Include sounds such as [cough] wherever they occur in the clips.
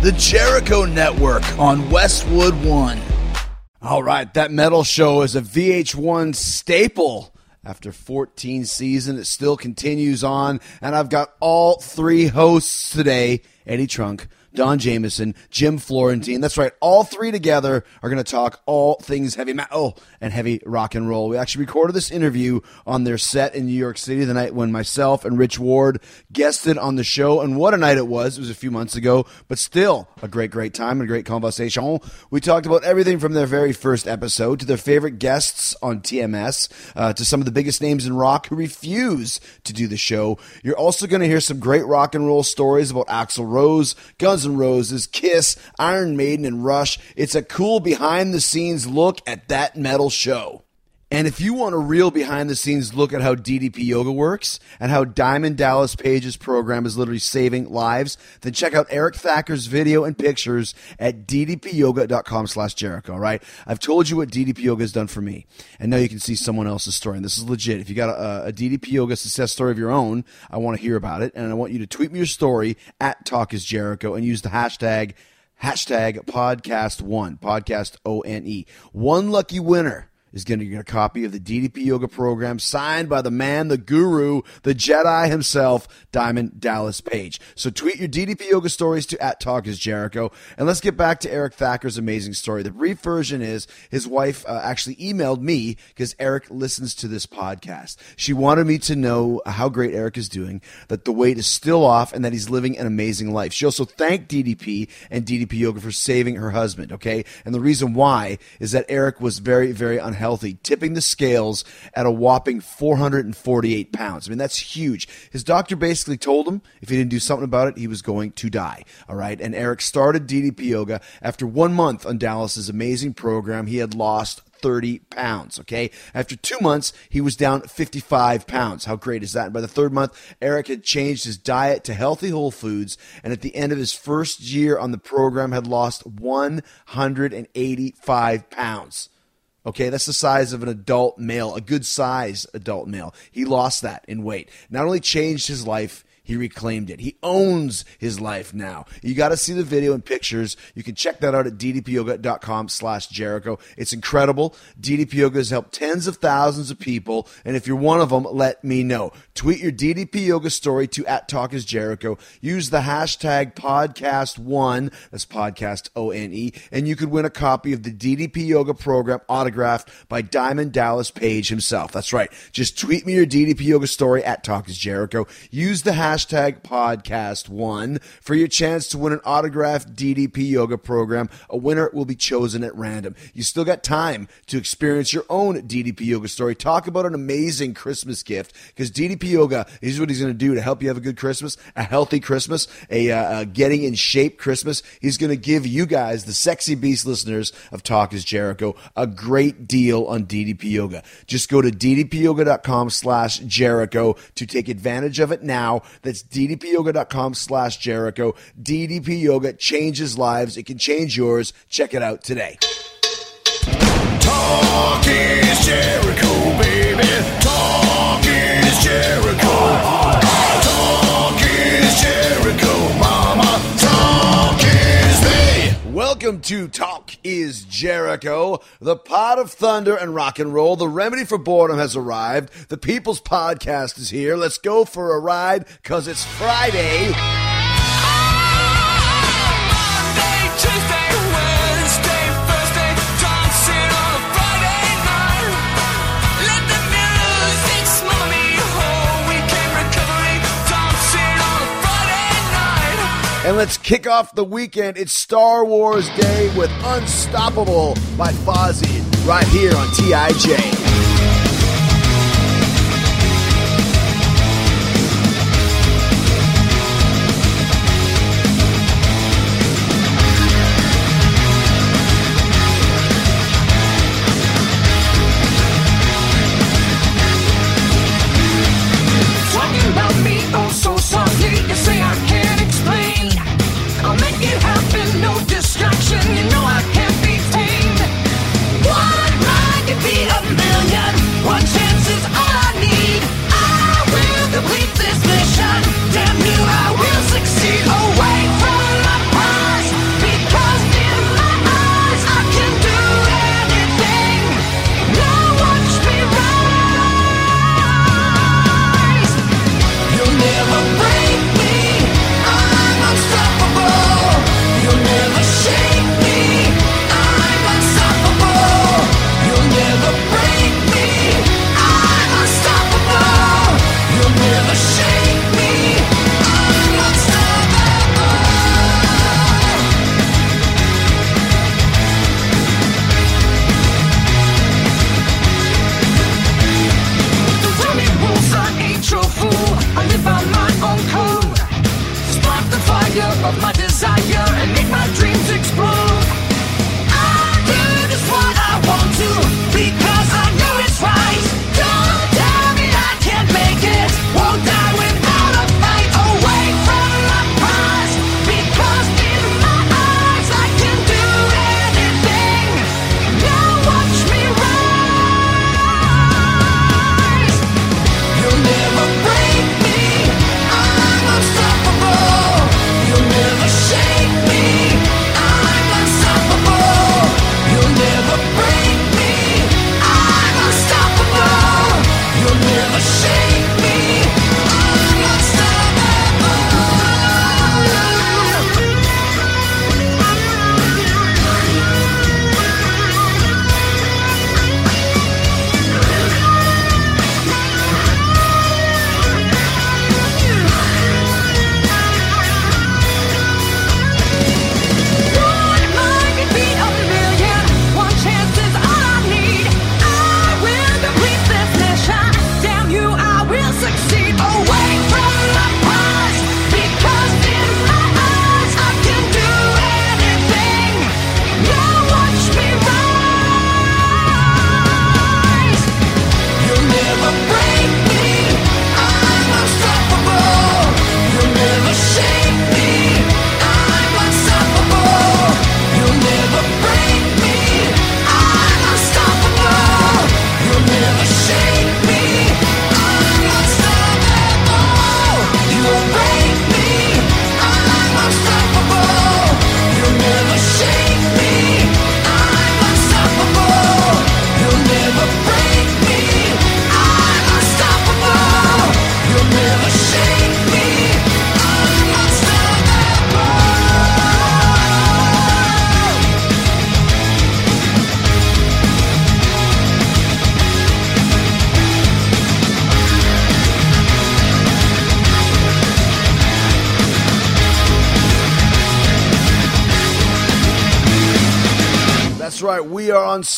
The Jericho Network on Westwood One. All right, that metal show is a VH1 staple. After 14 seasons, it still continues on, and I've got all three hosts today: Eddie Trunk, Don Jamieson, Jim Florentine. That's right. All three together are going to talk all things heavy metal and heavy rock and roll. We actually recorded this interview on their set in New York City the night when myself and Rich Ward guested on the show. And what a night it was. It was a few months ago, but still a great, great time and a great conversation. We talked about everything from their very first episode to their favorite guests on TMS uh, to some of the biggest names in rock who refuse to do the show. You're also going to hear some great rock and roll stories about Axl Rose, Guns Guns N' Roses, Kiss, Iron Maiden, and Rush. It's a cool behind the scenes look at that metal show. And if you want a real behind the scenes look at how DDP Yoga works and how Diamond Dallas Page's program is literally saving lives, then check out Eric Thacker's video and pictures at ddpyoga.com slash Jericho, right? I've told you what DDP Yoga has done for me. And now you can see someone else's story. And this is legit. If you got a, a DDP Yoga success story of your own, I want to hear about it. And I want you to tweet me your story at Talk is Jericho and use the hashtag hashtag podcast one, podcast O N E. One lucky winner is going to get a copy of the DDP Yoga program signed by the man, the guru, the Jedi himself, Diamond Dallas Page. So tweet your DDP Yoga stories to at Talk is Jericho. And let's get back to Eric Thacker's amazing story. The brief version is his wife uh, actually emailed me because Eric listens to this podcast. She wanted me to know how great Eric is doing, that the weight is still off, and that he's living an amazing life. She also thanked DDP and DDP Yoga for saving her husband, okay? And the reason why is that Eric was very, very unhappy healthy, tipping the scales at a whopping 448 pounds. I mean, that's huge. His doctor basically told him if he didn't do something about it, he was going to die. All right. And Eric started DDP Yoga after one month on Dallas's amazing program. He had lost 30 pounds. Okay. After two months, he was down 55 pounds. How great is that? And by the third month, Eric had changed his diet to healthy whole foods. And at the end of his first year on the program, had lost 185 pounds. Okay, that's the size of an adult male, a good size adult male. He lost that in weight. Not only changed his life, he reclaimed it. He owns his life now. You got to see the video and pictures. You can check that out at ddpyoga.com slash Jericho. It's incredible. DDP Yoga has helped tens of thousands of people. And if you're one of them, let me know. Tweet your DDP Yoga story to at Talk is Jericho. Use the hashtag podcast one. That's podcast O-N-E. And you could win a copy of the DDP Yoga program autographed by Diamond Dallas Page himself. That's right. Just tweet me your DDP Yoga story at Talk is Jericho. Use the hashtag hashtag podcast one for your chance to win an autographed DDP yoga program. A winner will be chosen at random. You still got time to experience your own DDP yoga story. Talk about an amazing Christmas gift because DDP yoga is what he's going to do to help you have a good Christmas, a healthy Christmas, a, uh, a getting in shape Christmas. He's going to give you guys, the sexy beast listeners of Talk is Jericho, a great deal on DDP yoga. Just go to ddpyoga.com slash Jericho to take advantage of it now. That's ddpyoga.com slash Jericho. DDP Yoga changes lives. It can change yours. Check it out today. Talk is Jericho, baby. Talk is Jericho. Welcome to Talk is Jericho, the pot of thunder and rock and roll. The remedy for boredom has arrived. The People's Podcast is here. Let's go for a ride because it's Friday. And let's kick off the weekend. It's Star Wars Day with Unstoppable by Fozzy right here on TIJ.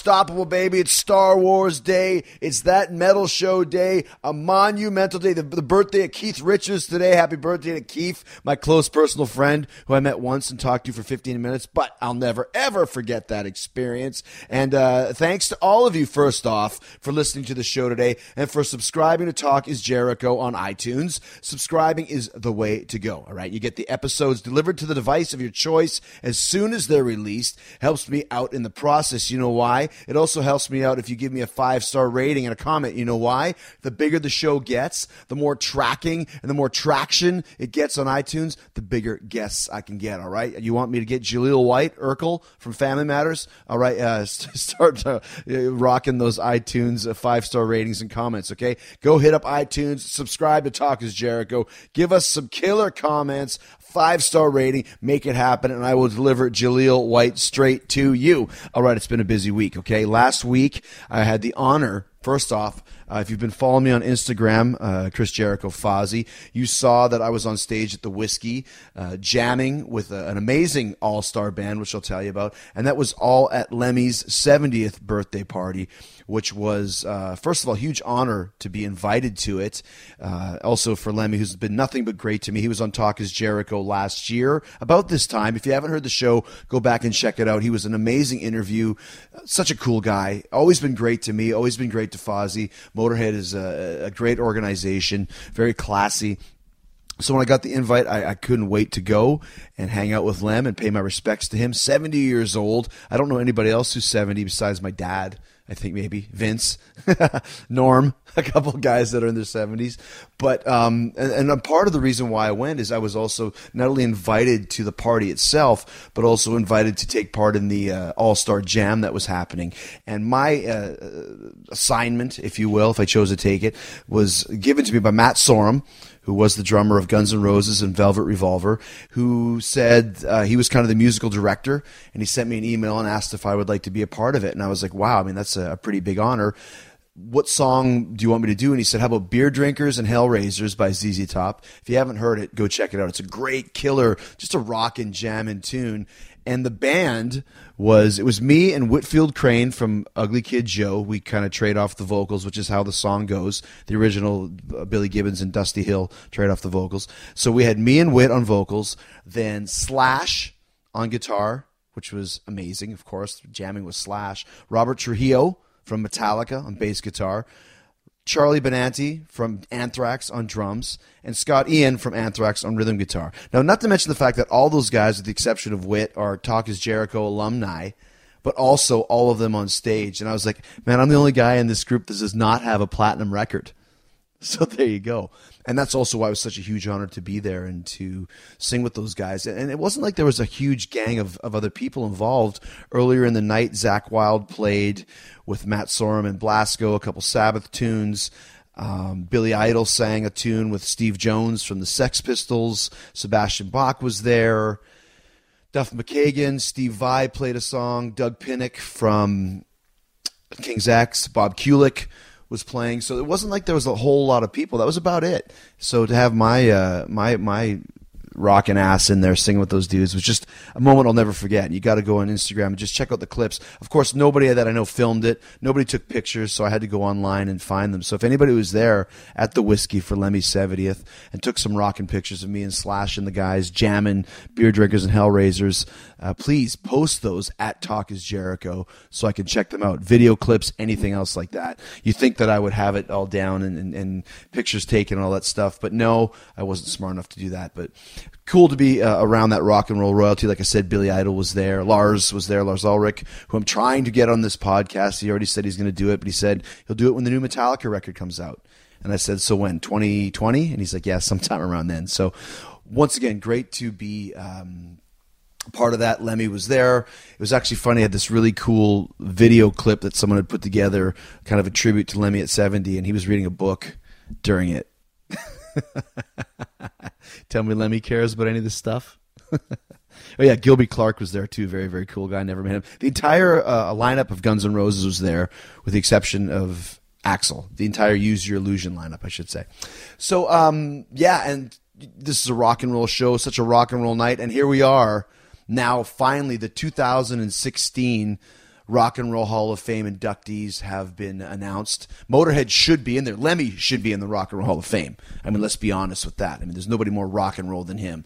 We baby. It's Star Wars Day. It's that metal show day, a monumental day. The, the birthday of Keith Richards today. Happy birthday to Keith, my close personal friend who I met once and talked to for 15 minutes, but I'll never, ever forget that experience. And uh, thanks to all of you, first off, for listening to the show today and for subscribing to Talk is Jericho on iTunes. Subscribing is the way to go. All right. You get the episodes delivered to the device of your choice as soon as they're released. Helps me out in the process. You know why? It also helps me out if you give me a five star rating and a comment. You know why? The bigger the show gets, the more tracking and the more traction it gets on iTunes, the bigger guests I can get. All right. You want me to get Jaleel White, Urkel from Family Matters? All right. Uh, [laughs] start uh, rocking those iTunes uh, five star ratings and comments. Okay. Go hit up iTunes, subscribe to Talk is Jericho, give us some killer comments five star rating. Make it happen, and I will deliver Jaleel White straight to you. All right, it's been a busy week. Okay, last week I had the honor. First off, uh, if you've been following me on Instagram, uh, Chris Jericho Fozzy, you saw that I was on stage at the Whisky, uh, jamming with a, an amazing all star band, which I'll tell you about. And that was all at Lemmy's 70th birthday party, which was, uh, first of all, huge honor to be invited to it. Uh, also for Lemmy, who's been nothing but great to me. He was on Talk is Jericho last year about this time. If you haven't heard the show, go back and check it out. He was an amazing interview. Such a cool guy. Always been great to me. Always been great to Fozzy. Motorhead is a, a great organization, very classy. So when I got the invite, I, I couldn't wait to go and hang out with Lem and pay my respects to him. 70 years old. I don't know anybody else who's 70 besides my dad. I think maybe Vince, [laughs] Norm, [laughs] a couple of guys that are in their 70s. But, um, and, and a part of the reason why I went is I was also not only invited to the party itself, but also invited to take part in the uh, All Star Jam that was happening. And my uh, assignment, if you will, if I chose to take it, was given to me by Matt Sorum who was the drummer of Guns N' Roses and Velvet Revolver, who said uh, he was kind of the musical director, and he sent me an email and asked if I would like to be a part of it. And I was like, wow, I mean, that's a, a pretty big honor. What song do you want me to do? And he said, How about Beer Drinkers and Hellraisers by ZZ Top? If you haven't heard it, go check it out. It's a great killer, just a rock and jam and tune. And the band was it was me and Whitfield Crane from Ugly Kid Joe. We kind of trade off the vocals, which is how the song goes. The original uh, Billy Gibbons and Dusty Hill trade off the vocals. So we had me and Whit on vocals, then Slash on guitar, which was amazing, of course, jamming with Slash. Robert Trujillo from Metallica on bass guitar. Charlie Benante from Anthrax on drums, and Scott Ian from Anthrax on rhythm guitar. Now, not to mention the fact that all those guys, with the exception of Whit, are Talk is Jericho alumni, but also all of them on stage. And I was like, man, I'm the only guy in this group that does not have a platinum record. [laughs] So there you go. And that's also why it was such a huge honor to be there and to sing with those guys. And it wasn't like there was a huge gang of, of other people involved. Earlier in the night, Zakk Wylde played with Matt Sorum and Blasko, a couple Sabbath tunes. Um, Billy Idol sang a tune with Steve Jones from the Sex Pistols. Sebastian Bach was there. Duff McKagan, Steve Vai played a song. Doug Pinnick from King's X, Bob Kulick was playing. So it wasn't like there was a whole lot of people. That was about it. So to have my uh, my my rocking ass in there singing with those dudes was just a moment I'll never forget. And You got to go on Instagram and just check out the clips. Of course, nobody that I know filmed it. Nobody took pictures, so I had to go online and find them. So if anybody was there at the whisky for Lemmy's 70th and took some rocking pictures of me and Slash and the guys jamming, beer drinkers and hellraisers, uh, please post those at Talk is Jericho so I can check them out. Video clips, anything else like that. You think that I would have it all down and, and, and pictures taken and all that stuff, but no, I wasn't smart enough to do that. But cool to be uh, around that rock and roll royalty. Like I said, Billy Idol was there. Lars was there. Lars Ulrich, who I'm trying to get on this podcast. He already said he's going to do it, but he said he'll do it when the new Metallica record comes out. And I said, so when? 2020? And he's like, yeah, sometime around then. So once again, great to be. Um, part of that lemmy was there it was actually funny i had this really cool video clip that someone had put together kind of a tribute to lemmy at 70 and he was reading a book during it [laughs] tell me lemmy cares about any of this stuff? [laughs] Oh yeah Gilby Clarke was there too. Very very cool guy. Never met him. The entire uh, lineup of guns n' roses was there with the exception of Axl the entire use your illusion lineup i should say. So um yeah and this is a rock and roll show such a rock and roll night. And here we are now finally the 2016 Rock and Roll Hall of Fame inductees have been announced. Motorhead should be in there. Lemmy should be in the Rock and Roll Hall of Fame. I mean, let's be honest with that. I mean, there's nobody more rock and roll than him.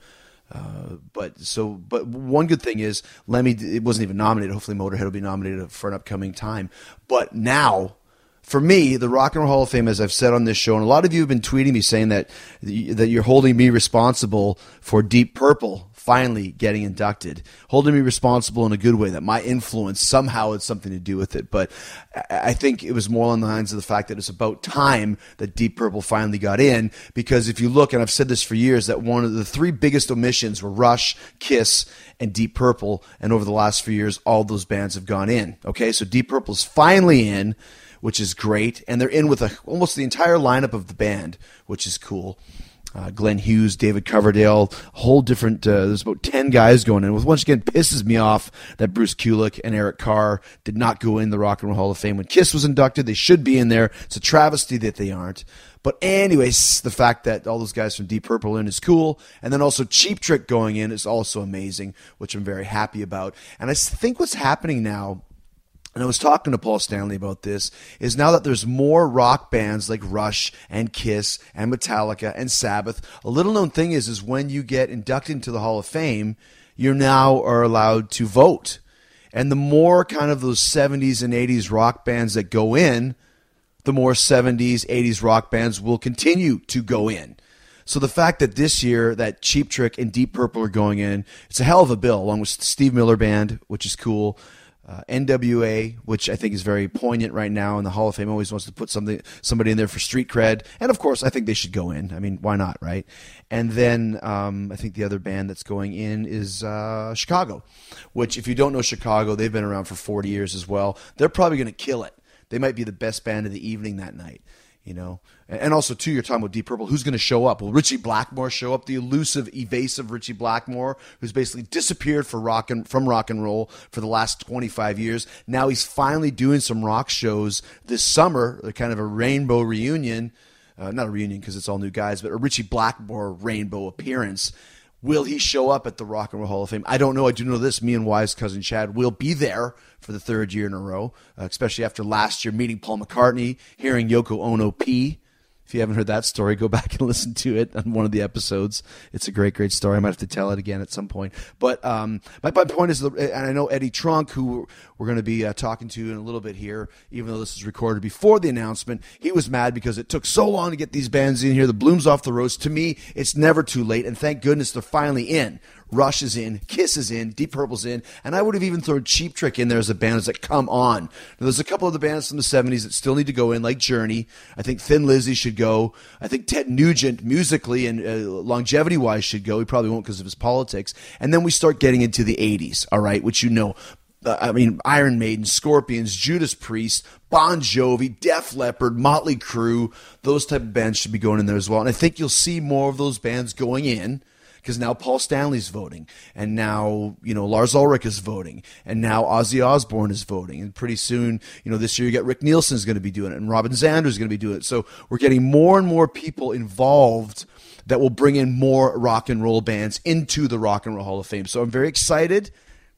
Uh, but so, but one good thing is Lemmy it wasn't even nominated. Hopefully, Motorhead will be nominated for an upcoming time. But now, for me, the Rock and Roll Hall of Fame, as I've said on this show, and a lot of you have been tweeting me saying that that you're holding me responsible for Deep Purple finally getting inducted, holding me responsible in a good way that my influence somehow had something to do with it. But I think it was more on the lines of the fact that it's about time that Deep Purple finally got in. Because if you look, and I've said this for years, that one of the three biggest omissions were Rush, Kiss, and Deep Purple. And over the last few years, all those bands have gone in. Okay, so Deep Purple's finally in which is great, and they're in with a, almost the entire lineup of the band, which is cool. Uh, Glenn Hughes, David Coverdale, whole different. Uh, there's about ten guys going in. With once again pisses me off that Bruce Kulick and Eric Carr did not go in the Rock and Roll Hall of Fame when Kiss was inducted. They should be in there. It's a travesty that they aren't. But anyways, the fact that all those guys from Deep Purple in is cool, and then also Cheap Trick going in is also amazing, which I'm very happy about. And I think what's happening now and I was talking to Paul Stanley about this, is now that there's more rock bands like Rush and Kiss and Metallica and Sabbath, a little known thing is is when you get inducted into the Hall of Fame, you now are allowed to vote. And the more kind of those 70s and 80s rock bands that go in, the more 70s, 80s rock bands will continue to go in. So the fact that this year that Cheap Trick and Deep Purple are going in, it's a hell of a bill, along with Steve Miller Band, which is cool uh, NWA, which I think is very poignant right now, and the Hall of Fame always wants to put something somebody in there for street cred, and of course I think they should go in. I mean, why not, right? And then um, I think the other band that's going in is uh, Chicago, which if you don't know Chicago, they've been around for 40 years as well. They're probably going to kill it. They might be the best band of the evening that night. You know, and also too, you're talking about Deep Purple. Who's going to show up? Will Ritchie Blackmore show up? The elusive, evasive Ritchie Blackmore, who's basically disappeared for rock and from rock and roll for the last 25 years. Now he's finally doing some rock shows this summer, kind of a rainbow reunion. Uh, not a reunion because it's all new guys, but a Ritchie Blackmore rainbow appearance Will he show up at the Rock and Roll Hall of Fame? I don't know. I do know this. Me and Wise cousin Chad will be there for the third year in a row, uh, especially after last year meeting Paul McCartney, hearing Yoko Ono pee. If you haven't heard that story, go [laughs] back and listen to it on one of the episodes. It's a great, great story. I might have to tell it again at some point. But um, my, my point is, and I know Eddie Trunk, who we're going to be uh, talking to in a little bit here, even though this is recorded before the announcement, he was mad because it took so long to get these bands in here. The Blooms off the roast. To me, it's never too late, and thank goodness they're finally in. Rush is in, Kiss is in, Deep Purple's in, and I would have even thrown Cheap Trick in there as a band that come on. Now, there's a couple of the bands from the 70s that still need to go in, like Journey. I think Thin Lizzy should go. I think Ted Nugent, musically and uh, longevity wise, should go. He probably won't because of his politics. And then we start getting into the 80s, all right, which you know. Uh, I mean, Iron Maiden, Scorpions, Judas Priest, Bon Jovi, Def Leppard, Motley Crue, those type of bands should be going in there as well. And I think you'll see more of those bands going in because now Paul Stanley's voting, and now you know Lars Ulrich is voting, and now Ozzy Osbourne is voting, and pretty soon you know this year you got Rick Nielsen is going to be doing it, and Robin Zander is going to be doing it. So we're getting more and more people involved that will bring in more rock and roll bands into the Rock and Roll Hall of Fame. So I'm very excited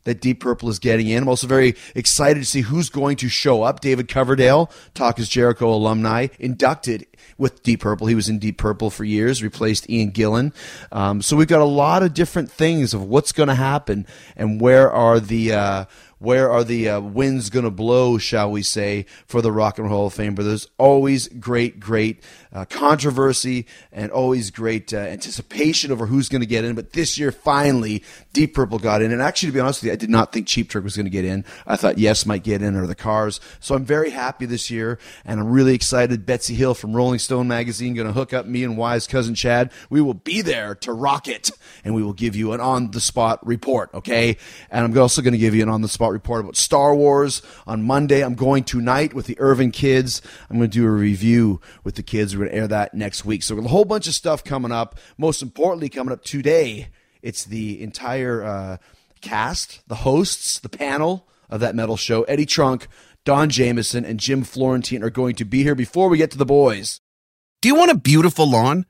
that Deep Purple is getting in. I'm also very excited to see who's going to show up. David Coverdale, Talk is Jericho alumni, inducted with Deep Purple. He was in Deep Purple for years, replaced Ian Gillan. Um, so we've got a lot of different things of what's going to happen and where are the. Uh, where are the uh, winds going to blow, shall we say, for the Rock and Roll Hall of Fame? But there's always great, great uh, controversy and always great uh, anticipation over who's going to get in. But this year, finally, Deep Purple got in. And actually, to be honest with you, I did not think Cheap Trick was going to get in. I thought Yes might get in or the Cars. So I'm very happy this year, and I'm really excited. Betsy Hill from Rolling Stone magazine going to hook up me and Wise cousin Chad. We will be there to rock it, and we will give you an on the spot report. Okay, and I'm also going to give you an on the spot report about Star Wars on Monday. I'm going tonight with the Irvine kids. I'm going to do a review with the kids. We're going to air that next week. So, a whole bunch of stuff coming up. Most importantly, coming up today, it's the entire uh, cast, the hosts, the panel of that metal show. Eddie Trunk, Don Jamieson, and Jim Florentine are going to be here before we get to the boys. Do you want a beautiful lawn?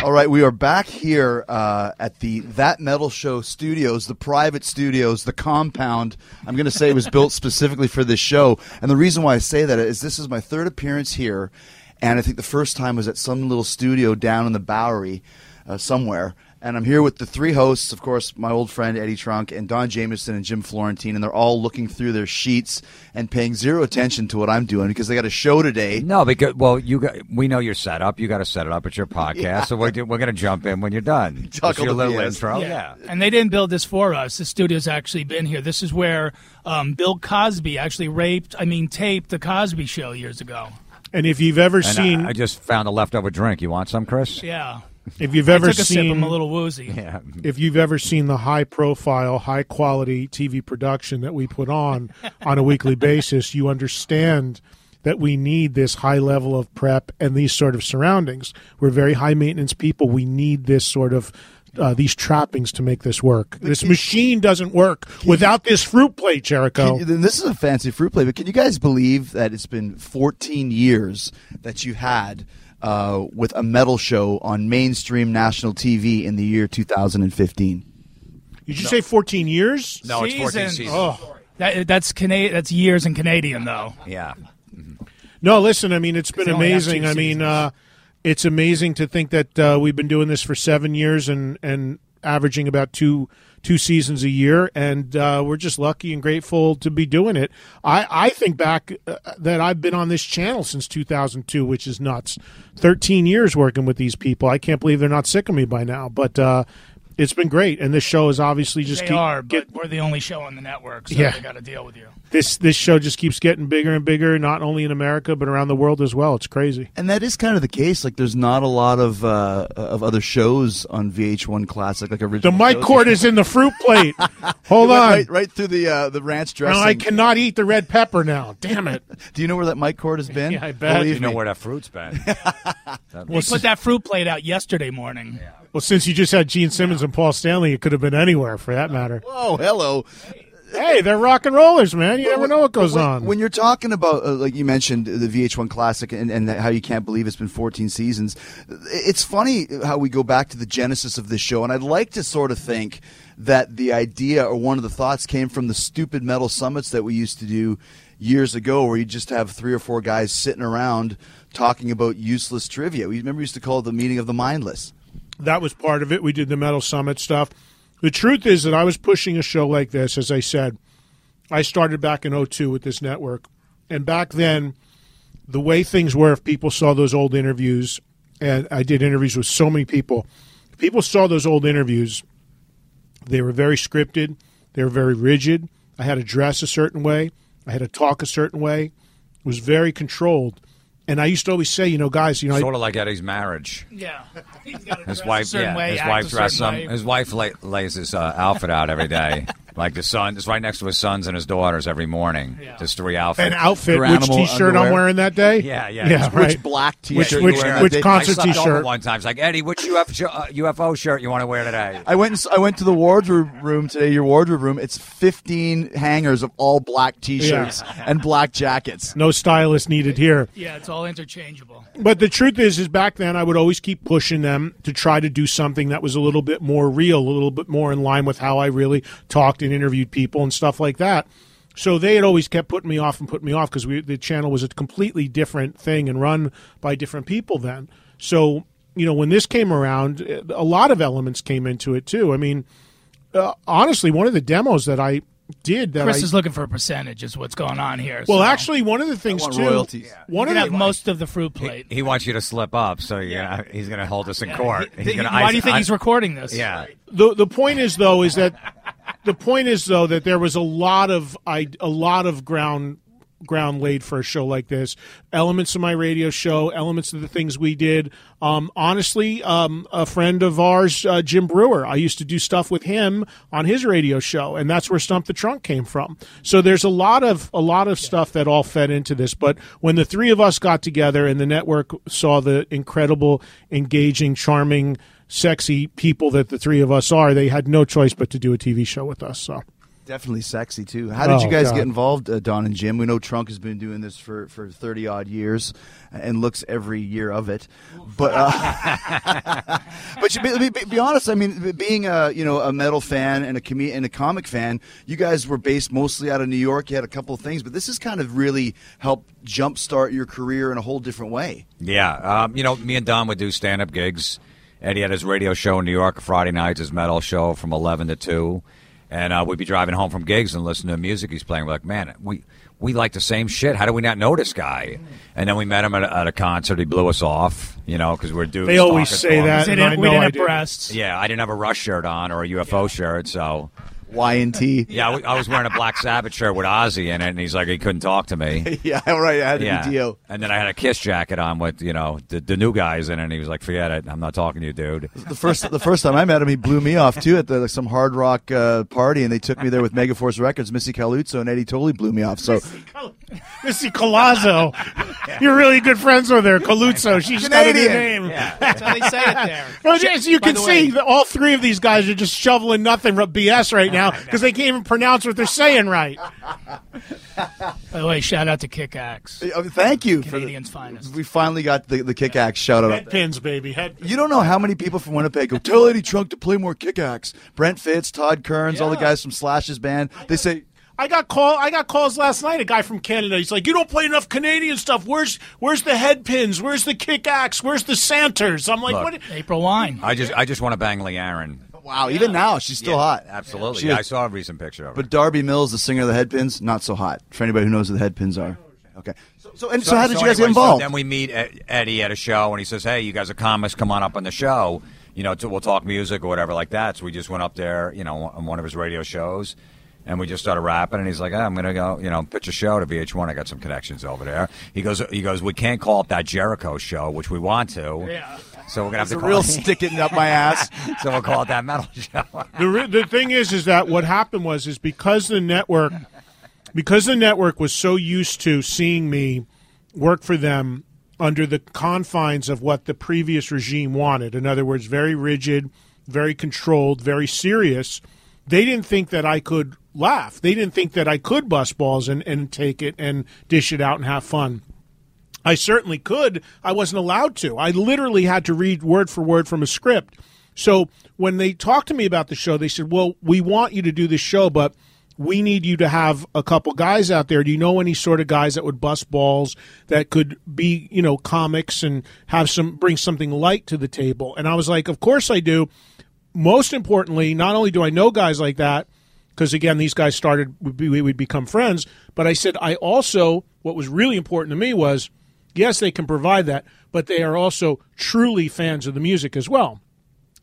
All right, we are back here uh, at the That Metal Show studios, the private studios, the compound. I'm going to say it was built specifically for this show. And the reason why I say that is this is my third appearance here. And I think the first time was at some little studio down in the Bowery uh, somewhere. And I'm here with the three hosts, of course, my old friend Eddie Trunk and Don Jamieson and Jim Florentine, and they're all looking through their sheets and paying zero attention to what I'm doing because they got a show today. No, because well, you got we know your setup. You got to set it up. It's your [laughs] podcast, so we're we're gonna jump in when you're done. [laughs] Talk Just your little BS. intro. Yeah. And they didn't build this for us. The studio's actually been here. This is where um, Bill Cosby actually raped, I mean, taped the Cosby show years ago. And if you've ever And seen, I, I just found a leftover drink. You want some, Chris? Yeah. If you've I ever took a sip. I'm seen, a little woozy. Yeah. if you've ever seen the high profile, high quality TV production that we put on on a weekly [laughs] basis, you understand that we need this high level of prep and these sort of surroundings. We're very high maintenance people. We need this sort of uh, these trappings to make this work. This machine doesn't work without this fruit plate, Jericho. Can this is a fancy fruit plate, but can you guys believe that it's been 14 years that you had uh, with a metal show on mainstream national TV in the year 2015? Did you say 14 years? No, it's 14 Seasons. seasons. Oh. That, that's Cana- That's years in Canadian, though. Yeah. No, listen. I mean, it's been they only have amazing. I mean, uh, it's amazing to think that uh, we've been doing this for seven years and and averaging about two two seasons a year, and uh, we're just lucky and grateful to be doing it. I I think back uh, that I've been on this channel since 2002, which is nuts. 13 years working with these people. I can't believe they're not sick of me by now, but. Uh, it's been great, and this show is obviously just They keep, are, get, but we're the only show on the network, so Yeah. they got to deal with you. This this show just keeps getting bigger and bigger, not only in America but around the world as well. It's crazy. And that is kind of the case. Like, there's not a lot of uh, of other shows on VH1 Classic, like original. The mic shows. cord is in the fruit plate. [laughs] Hold on. right, right through the uh, the ranch dressing. Now I cannot eat the red pepper now. Damn it. [laughs] Do you know where that mic cord has been? [laughs] Yeah, I bet. Believe You know me. where that fruit's been. They put that fruit plate out yesterday morning. Well, since you just had Gene Simmons and Paul Stanley, it could have been anywhere for that matter. Oh, hello. Hey, they're rock and rollers, man. You never know what goes when, on. When you're talking about, uh, like you mentioned, the VH1 Classic and, and how you can't believe it's been 14 seasons, it's funny how we go back to the genesis of this show. And I'd like to sort of think that the idea or one of the thoughts came from the stupid metal summits that we used to do years ago, where you just have three or four guys sitting around talking about useless trivia. We remember we used to call it the meeting of the mindless. that was part of it. We did the Metal Summit stuff. The truth is that I was pushing a show like this, as I said. I started back in 02 with this network. And back then, the way things were, if people saw those old interviews, and I did interviews with so many people, people saw those old interviews, they were very scripted, they were very rigid. I had to dress a certain way, I had to talk a certain way. It was very controlled. And I used to always say, you know, guys, you know, I- sort of like Eddie's marriage. Yeah. [laughs] His wife, yeah, way, his wife a dressed some. way. His wife lay, lays his uh, outfit out every day, [laughs] like the son. It's right next to his sons and his daughters every morning. Yeah. Just three outfits. an outfit, which animal T-shirt I'm wearing that day. Yeah, yeah. yeah. Which right. Which black t-shirt which you wear that which day? concert T-shirt? one time. It's like Eddie, which UFO, uh, UFO shirt you want to wear today? I went. And, I went to the wardrobe room today. Your wardrobe room. It's 15 hangers of all black T-shirts and black jackets. No stylist needed here. Yeah, it's all interchangeable. But the truth is, is back then I would always keep pushing them to try to do something that was a little bit more real, a little bit more in line with how I really talked and interviewed people and stuff like that. So they had always kept putting me off and putting me off because the channel was a completely different thing and run by different people then. So you know when this came around, a lot of elements came into it too. I mean, uh, honestly, one of the demos that I did that Chris I is looking for a percentage, is what's going on here. well, so actually, one of the things want too. royalties. One you of can the have most of the fruit plate. He wants you to slip up, so you're gonna, he's going to hold us in court. He's gonna Why ice- do you think I- he's recording this? Yeah. the the point is though is that the point is though that there was a lot of I a lot of ground ground laid for a show like this. Elements of my radio show, elements of the things we did. Um, honestly, um, a friend of ours, uh, Jim Breuer, I used to do stuff with him on his radio show, and that's where Stump the Trunk came from. So there's a lot of a lot of stuff that all fed into this. But when the three of us got together and the network saw the incredible, engaging, charming sexy people that the three of us are, they had no choice but to do a TV show with us. So Definitely sexy too. How did you Oh, guys God. get involved, uh, Don and Jim? We know Trunk has been doing this for for thirty odd years, and looks every year of it. But uh, [laughs] but you, be, be, be honest. I mean, being a you know a metal fan and a com- and a comic fan, you guys were based mostly out of New York. You had a couple of things, but this has kind of really helped jumpstart your career in a whole different way. Yeah, um, you know, me and Don would do stand-up gigs. Eddie had his radio show in New York Friday nights, his metal show from eleven to two, and uh, we'd be driving home from gigs and listening to the music he's playing. We're like, man, we we like the same shit. How do we not know this guy? And then we met him at a, at a concert. He blew us off, you know, because we're dudes. They always say that. They didn't, we didn't have did. breasts. Yeah, I didn't have a Rush shirt on or a UFO shirt, so Y and T. [laughs] yeah, I, I was wearing a Black Sabbath shirt with Ozzy in it, and he's like, he couldn't talk to me. [laughs] yeah, right. I had to Yeah, be Dio. and then I had a Kiss jacket on with you know the, the new guys in it. and he was like, "Forget it, I'm not talking to you, dude." The first the first time I met him, he blew me off too at the, like, some hard rock uh, party, and they took me there with Megaforce Records. Missy Caluzzo and Eddie totally blew me off. So Missy Colazzo, [laughs] you're really good friends with her. Caluzzo, she's got a new Canadian. name. That's how they say it there. No, as you By can the see, way- all three of these guys are just shoveling nothing but BS right now [laughs] because they can't even pronounce what they're saying right. [laughs] By the way, shout out to Kick Axe, Uh, thank you for the, Canadian's finest. we finally got the the kick axe shout out. Headpins, baby. Head. You don't know how many people from Winnipeg go tell Eddie Trunk to play more kick axe. Brent Fitz, Todd Kearns, all the guys from Slash's band. They say I got call. I got calls last night. A guy from Canada. He's like, "You don't play enough Canadian stuff. Where's Where's the Headpins? Where's the kick axe? Where's the Santers?" I'm like, Look. "What?" April Wine. I just I just want to bang Lee Aaron. Wow, even now she's still hot. Absolutely, She yeah, is- I saw a recent picture of her. But Darby Mills, the singer of the Headpins, not so hot. For anybody who knows who the Headpins are. Okay. So, so, and so, how did you guys get anyway, so involved? then we meet Eddie at a show, and he says, "Hey, you guys are comics. Come on up on the show." you know, to, we'll talk music or whatever like that. So we just went up there, you know, on one of his radio shows. And we just started rapping, and he's like, "Ah, "I'm gonna go, you know, pitch a show to VH1. I got some connections over there." He goes, "He goes, we can't call it that Jericho show, which we want to. Yeah. So we're gonna have It's to a call real it, sticking up my ass. [laughs] so we'll call it that metal [laughs] show. the re- the thing is is that what happened was is because the network because the network was so used to seeing me work for them under the confines of what the previous regime wanted in other words very rigid very controlled very serious they didn't think that I could laugh they didn't think that I could bust balls and, and take it and dish it out and have fun I certainly could. I wasn't allowed to. I literally had to read word for word from a script. So when they talked to me about the show, they said, "Well, we want you to do this show, but we need you to have a couple guys out there. Do you know any sort of guys that would bust balls that could be, you know, comics and have some bring something light to the table?" And I was like, "Of course I do." Most importantly, not only do I know guys like that, because again, these guys started we would become friends. But I said I also what was really important to me was yes, they can provide that, but they are also truly fans of the music as well.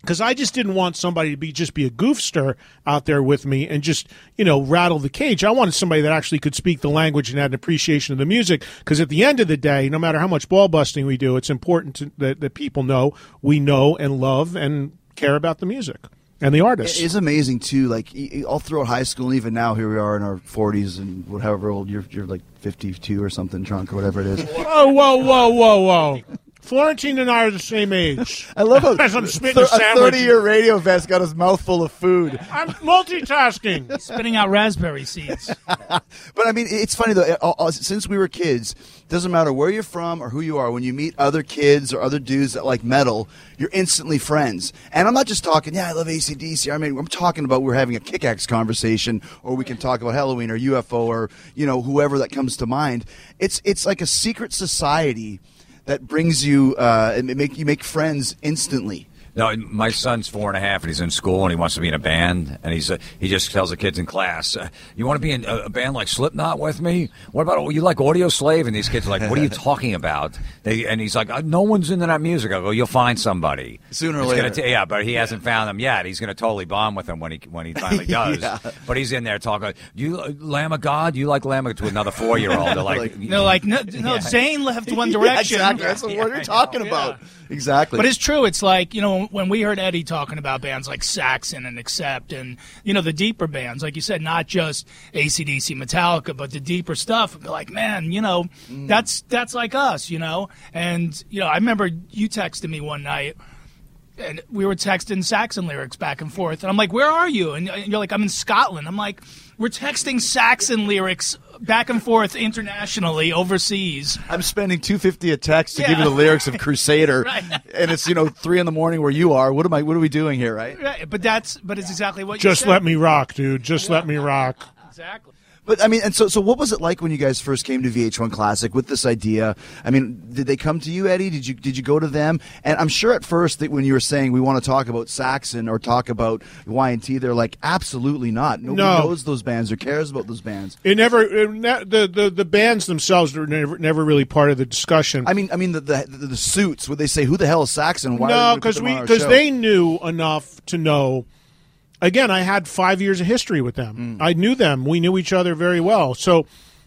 Because I just didn't want somebody to be just be a goofster out there with me and just you know rattle the cage. I wanted somebody that actually could speak the language and had an appreciation of the music. Because at the end of the day, no matter how much ball busting we do, it's important to, that that people know we know and love and care about the music and the artists. It's amazing too. Like all throughout high school, and even now, here we are in our forties and whatever old you're. You're like fifty-two or something, drunk or whatever it is. Whoa, whoa, whoa, whoa, whoa! Florentine and I are the same age. [laughs] I love how [laughs] As I'm spitting a a thirty-year radio vest got his mouth full of food. I'm multitasking. [laughs] Spitting out raspberry seeds. But I mean, it's funny though. uh, uh, Since we were kids, doesn't matter where you're from or who you are. When you meet other kids or other dudes that like metal, you're instantly friends. And I'm not just talking. Yeah, I love ACDC. I mean, I'm talking about we're having a kick-axe conversation, or we can talk about Helloween or UFO or you know whoever that comes to mind. It's it's like a secret society that brings you uh, make you make friends instantly. No, my son's four and a half, and he's in school, and he wants to be in a band. And he's uh, he just tells the kids in class, uh, "You want to be in a, a band like Slipknot with me? What about oh, you like Audio Slave?" And these kids are like, "What are you [laughs] talking about?" They and he's like, uh, "No one's into that music." I go, "You'll find somebody Sooner or later. ta- yeah, but he hasn't found them yet. He's going to totally bomb with them when he when he finally [laughs] does. Yeah. But he's in there talking. You uh, Lamb of God? You like Lamb of to another four year old? They're like, Like- No, like no, no. Zayn left One [laughs] Direction. Yeah, exactly. That's what you're talking about. Exactly. But it's true. It's like you know when we heard Eddie talking about bands like Saxon and Accept, and you know the deeper bands, like you said, not just ACDC, Metallica, but the deeper stuff. Be like, man, you know, mm. that's that's like us, you know. And you know, I remember you texted me one night. And we were texting Saxon lyrics back and forth, and I'm like, "Where are you?" And you're like, "I'm in Scotland." I'm like, "We're texting Saxon lyrics back and forth internationally, overseas." I'm spending two fifty a text to give you the lyrics of [laughs] Crusader, Right. and it's you know three in the morning where you are. What am I? What are we doing here, right? Right, but that's but it's exactly what you Just let me rock, dude. Just let me rock. exactly. But I mean, and so so what was it like when you guys first came to VH1 Classic with this idea? I mean, did they come to you, Eddie? Did you did you go to them? And I'm sure at first that when you were saying we want to talk about Saxon or talk about Y and T, they're like, absolutely not. Nobody No. knows those bands or cares about those bands. It never it ne- the, the the bands themselves were never never really part of the discussion. I mean, I mean the the, the, the suits. Would they say who the hell is Saxon? Why no, we gonna put because we because they knew enough to know. Again, I had five years of history with them. I knew them. We knew each other very well. So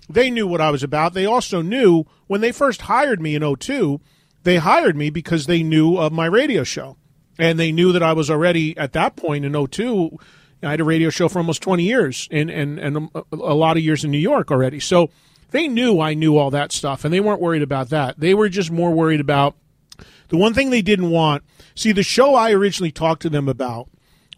they knew what I was about. They also knew when they first hired me in 02, they hired me because they knew of my radio show. And they knew that I was already at that point in 02. I had a radio show for almost 20 years and, and, and a, a lot of years in New York already. So they knew I knew all that stuff and they weren't worried about that. They were just more worried about the one thing they didn't want, see, the show I originally talked to them about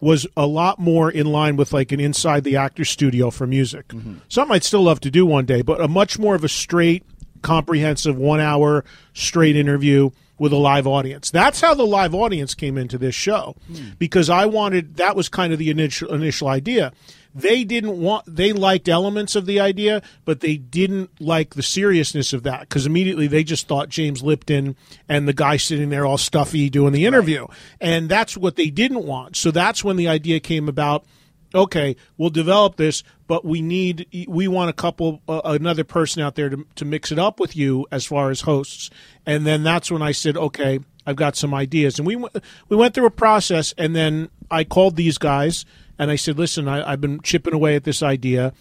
was a lot more in line with like an inside the actor studio for music. Something I'd still love to do one day, but a much more of a straight, comprehensive one hour straight interview with a live audience. That's how the live audience came into this show because I wanted that was kind of the initial initial idea. They didn't want they liked elements of the idea, but they didn't like the seriousness of that because immediately they just thought James Lipton and the guy sitting there all stuffy doing the interview. And that's what they didn't want. So that's when the idea came about okay, we'll develop this, but we need we want a couple uh, another person out there to to mix it up with you as far as hosts. And then that's when I said, okay, I've got some ideas. And we w- we went through a process, and then I called these guys and I said, listen, I, I've been chipping away at this idea.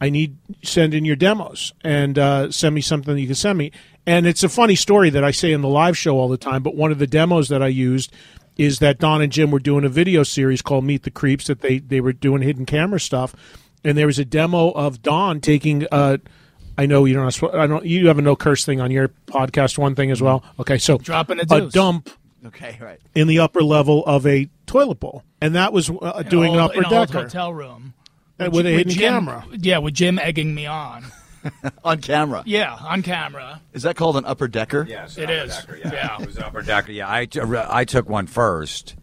I need send in your demos and uh, send me something you can send me. And it's a funny story that I say in the live show all the time. But one of the demos that I used is that Don and Jim were doing a video series called Meet the Creeps that they they were doing hidden camera stuff, and there was a demo of Don taking. Uh, I know you don't. I don't. You have a no curse thing on your podcast. One thing as well. Okay, so Dropping a a dump Okay, right. in the upper level of a toilet bowl, and that was uh, doing in an old- upper in an decker hotel room uh, with a hidden Jim, camera. Yeah, with Jim egging me on. [laughs] On camera. Yeah, on camera. Is that called an upper decker? Yes, it is. Decker, yeah. Yeah. it was an upper decker. Yeah, I, t- I took one first,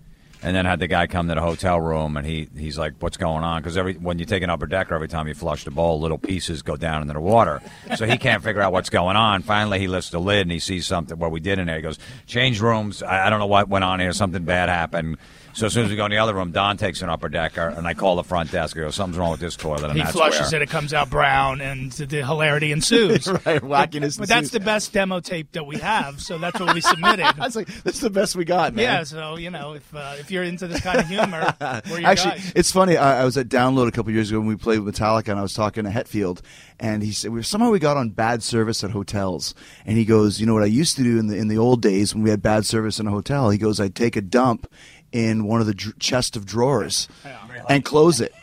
and then had the guy come to the hotel room, and he he's like, "What's going on?" Because every when you take an upper decker, every time you flush the bowl, little pieces go down into the water, so he can't figure out what's going on. Finally, he lifts the lid and he sees something. What we did in there, he goes, "Change rooms." I, I don't know what went on here. Something bad happened. So as soon as we go in the other room, Don takes an upper decker, and I call the front desk. I go, "Something's wrong with this toilet." And He that's flushes where. it, it comes out brown, and the hilarity ensues. [laughs] Right, wackiness But that's the best demo tape that we have, so that's what we submitted. [laughs] I was like, that's the best we got, man. yeah, so you know, if uh, if you're into this kind of humor, [laughs] Actually, guys. it's funny. I, I was at Download a couple years ago when we played with Metallica, and I was talking to Hetfield, and he said we somehow we got on bad service at hotels, and he goes, you know what I used to do in the in the old days when we had bad service in a hotel. He goes, I'd take a dump in one of the dr- chest of drawers and close it.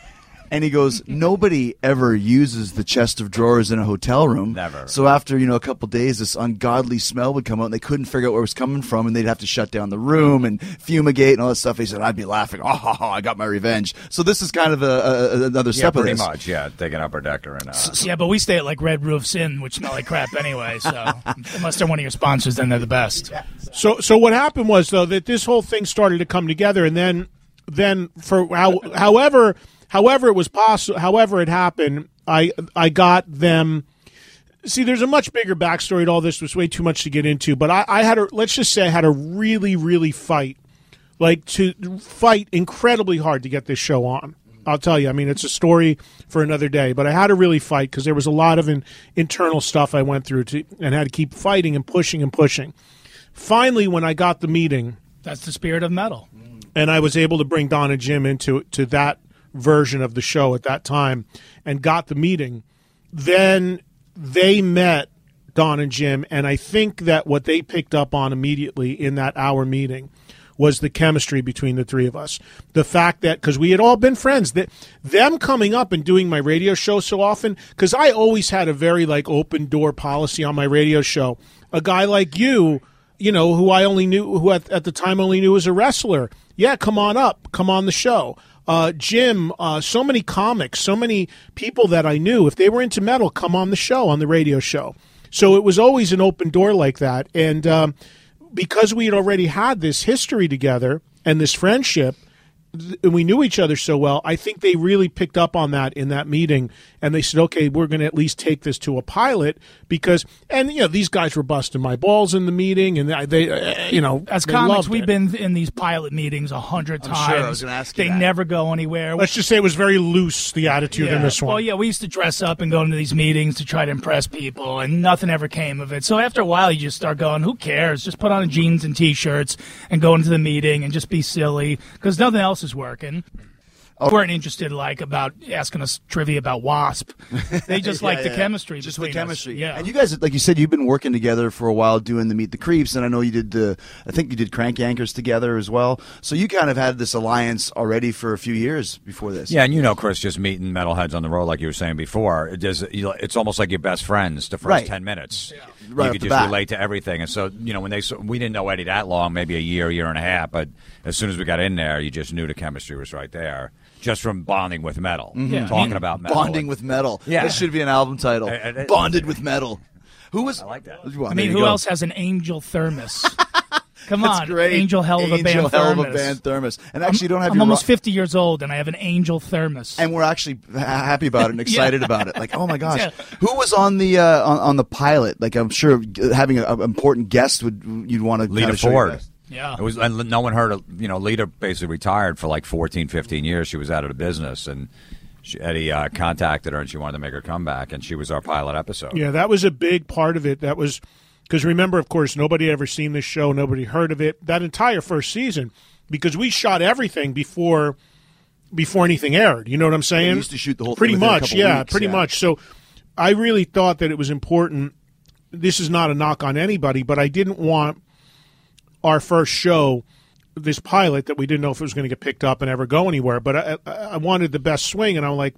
And he goes, [laughs] nobody ever uses the chest of drawers in a hotel room. Never. So after you know a couple days, this ungodly smell would come out, and they couldn't figure out where it was coming from, and they'd have to shut down the room and fumigate and all that stuff. He said, "I'd be laughing, oh, [laughs] ha, ha, I got my revenge." So this is kind of a, a, another yeah, step of pretty this. much. Yeah, taking an upper decker and. Uh, yeah, but we stay at like Red Roofs Inn, which smell like crap anyway. So [laughs] unless they're one of your sponsors, then they're the best. So, so what happened was though that this whole thing started to come together, and then, then for how, however, however it was possible, however it happened, I I got them. See, there's a much bigger backstory to all this. Was way too much to get into, but I, I had a let's just say I had a really, really fight, like to fight incredibly hard to get this show on. I'll tell you. I mean, it's a story for another day, but I had to really fight because there was a lot of in, internal stuff I went through to, and had to keep fighting and pushing and pushing finally when I got the meeting That's the spirit of metal. and I was able to bring Don and Jim into to that version of the show at that time and got the meeting, then they met Don and Jim and I think that what they picked up on immediately in that hour meeting was the chemistry between the three of us. The fact that because we had all been friends, that them coming up and doing my radio show so often, because I always had a very like open door policy on my radio show. A guy like you, you know, who I only knew, who at, at the time only knew as a wrestler. Yeah, come on up, come on the show. Uh, Jim, uh, so many comics, so many people that I knew. If they were into metal, come on the show, on the radio show. So it was always an open door like that. And um, because we had already had this history together and this friendship, and we knew each other so well, I think they really picked up on that in that meeting, and they said, "Okay, we're going to at least take this to a pilot." Because, and you know, these guys were busting my balls in the meeting, and they, they uh, you know, As they comics, loved we've it. been in these pilot meetings a hundred times. sure, I was ask you they that. never go anywhere. Let's just say it was very loose the attitude in this one. Well, yeah, we used to dress up and go into these meetings to try to impress people, and nothing ever came of it. So after a while, you just start going, "Who cares? Just put on jeans and t-shirts and go into the meeting and just be silly because nothing else is working." Oh. weren't interested like about asking us trivia about Wasp. [laughs] They just like Yeah, the yeah. chemistry just the between us. chemistry. Yeah, and you guys, like you said, you've been working together for a while doing the Meet the Creeps, and I know you did the. I think you did Crank Yankers together as well. So you kind of had this alliance already for a few years before this. Yeah, and you know, Chris, just meeting metalheads on the road, like you were saying before, it does, it's almost like your best friends the first Right. ten minutes. Right you could just bat. relate to everything, and so you know, when they s- we didn't know Eddie that long, maybe a year, year and a half, but as soon as we got in there, you just knew the chemistry was right there, just from bonding with metal, Yeah. talking about metal, Bonding with metal. Yeah. This should be an album title. Uh, uh, uh, Bonded with metal. Who was? I like that. Well, I mean, who go. else has an Angel Thermos? [laughs] Come That's on, great. Angel Hell of a Angel Band Hell of Thermos. a Band Thermos. And actually, you don't have I'm your almost ro- 50 years old and I have an Angel Thermos. and we're actually happy about it and [laughs] excited about it. Like, oh my [laughs] gosh, Yeah. who was on the uh, on, on the pilot? Like, I'm sure having an important guest would you'd want to Lita Ford. yeah. It was, and no one heard of, you know, Lita basically retired for like 14, 15 years. She was out of the business, and she, Eddie uh, contacted her, and she wanted to make her comeback, and she was our pilot episode. Yeah, that was a big part of it. That was Because remember, of course, nobody ever seen this show, nobody heard of it that entire first season because we shot everything before before anything aired. You know what I'm saying? used to shoot the whole pretty much, yeah, weeks, pretty yeah. much. So I really thought that it was important. This is not a knock on anybody, but I didn't want our first show, this pilot that we didn't know if it was going to get picked up and ever go anywhere. But I, I, I wanted the best swing, and I'm like,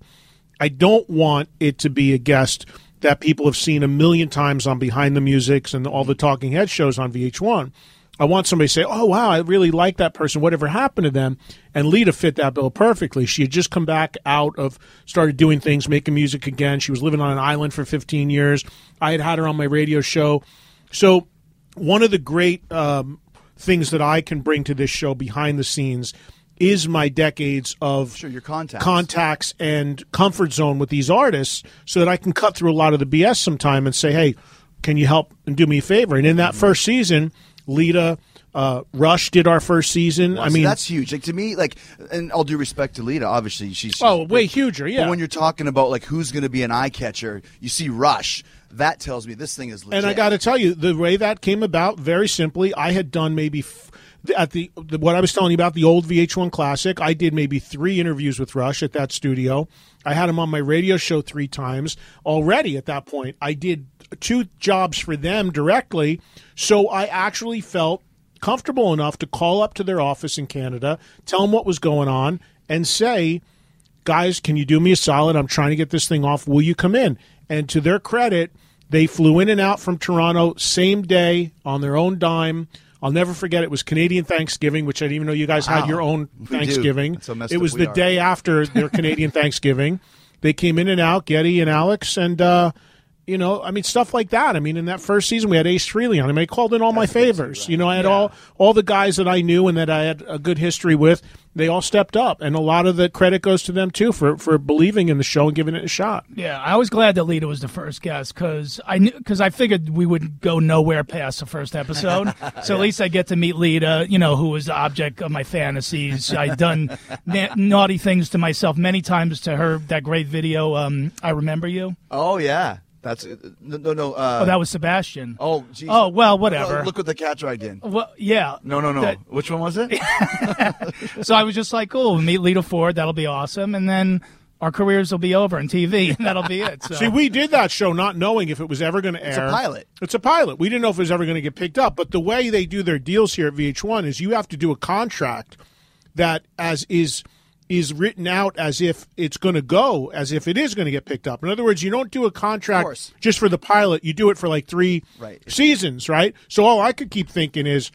I don't want it to be a guest that people have seen a million times on Behind the Musics and all the Talking Head shows on VH1. I want somebody to say, "Oh wow, I really like that person. Whatever happened to them?" And Lita fit that bill perfectly. She had just come back out of started doing things, making music again. She was living on an island for 15 years. I had had her on my radio show. So, one of the great um, things that I can bring to this show behind the scenes is my decades of Sure, your contacts. contacts and comfort zone with these artists so that I can cut through a lot of the BS sometime and say, hey, can you help and do me a favor? And in that first season, Lita, uh, Rush did our first season. I So mean, that's huge. Like to me, like, and all due respect to Lita, obviously she's, she's oh, way huger, yeah. But when you're talking about like who's going to be an eye catcher, you see Rush. That tells me this thing is legit. And I got to tell you, the way that came about, very simply, I had done maybe f- at the, the what I was telling you about the old VH1 Classic. I did maybe three interviews with Rush at that studio. I had him on my radio show three times already. At that point, I did two jobs for them directly, so I actually felt comfortable enough to call up to their office in Canada, tell them what was going on, and say guys, can you do me a solid? I'm trying to get this thing off. Will you come in? And to their credit, they flew in and out from Toronto same day on their own dime. I'll never forget it was Canadian Thanksgiving, which I didn't even know you guys had your own Thanksgiving. It was the are. day after their Canadian Thanksgiving. They came in and out, Geddy and Alex, and uh, you know, I mean, stuff like that. I mean, in that first season, we had Ace Frehley on. I mean, I called in all my favors. You know, I had all all the guys that I knew and that I had a good history with. They all stepped up, and a lot of the credit goes to them too for for believing in the show and giving it a shot. Yeah, I was glad that Lita was the first guest because I knew because I figured we would go nowhere past the first episode. [laughs] so at least I get to meet Lita, you know, who was the object of my fantasies. I'd done na- naughty things to myself many times to her. That great video, um, I remember you. Oh yeah, that's no no. no uh, Oh, that was Sebastian. Oh, geez. Oh, well, whatever. Oh, look what the cat dragged in. Well, yeah. No, no, no. That- Which one was it? [laughs] so I was just like, "Cool, meet Lita Ford. That'll be awesome." And then our careers will be over in TV, [laughs] and that'll be it. So. See, we did that show not knowing if it was ever going to air. It's a pilot. It's a pilot. We didn't know if it was ever going to get picked up. But the way they do their deals here at VH1 is you have to do a contract that as is is written out as if it's going to go, as if it is going to get picked up. In other words, you don't do a contract just for the pilot. You do it for like three Right. seasons, right? So all I could keep thinking is.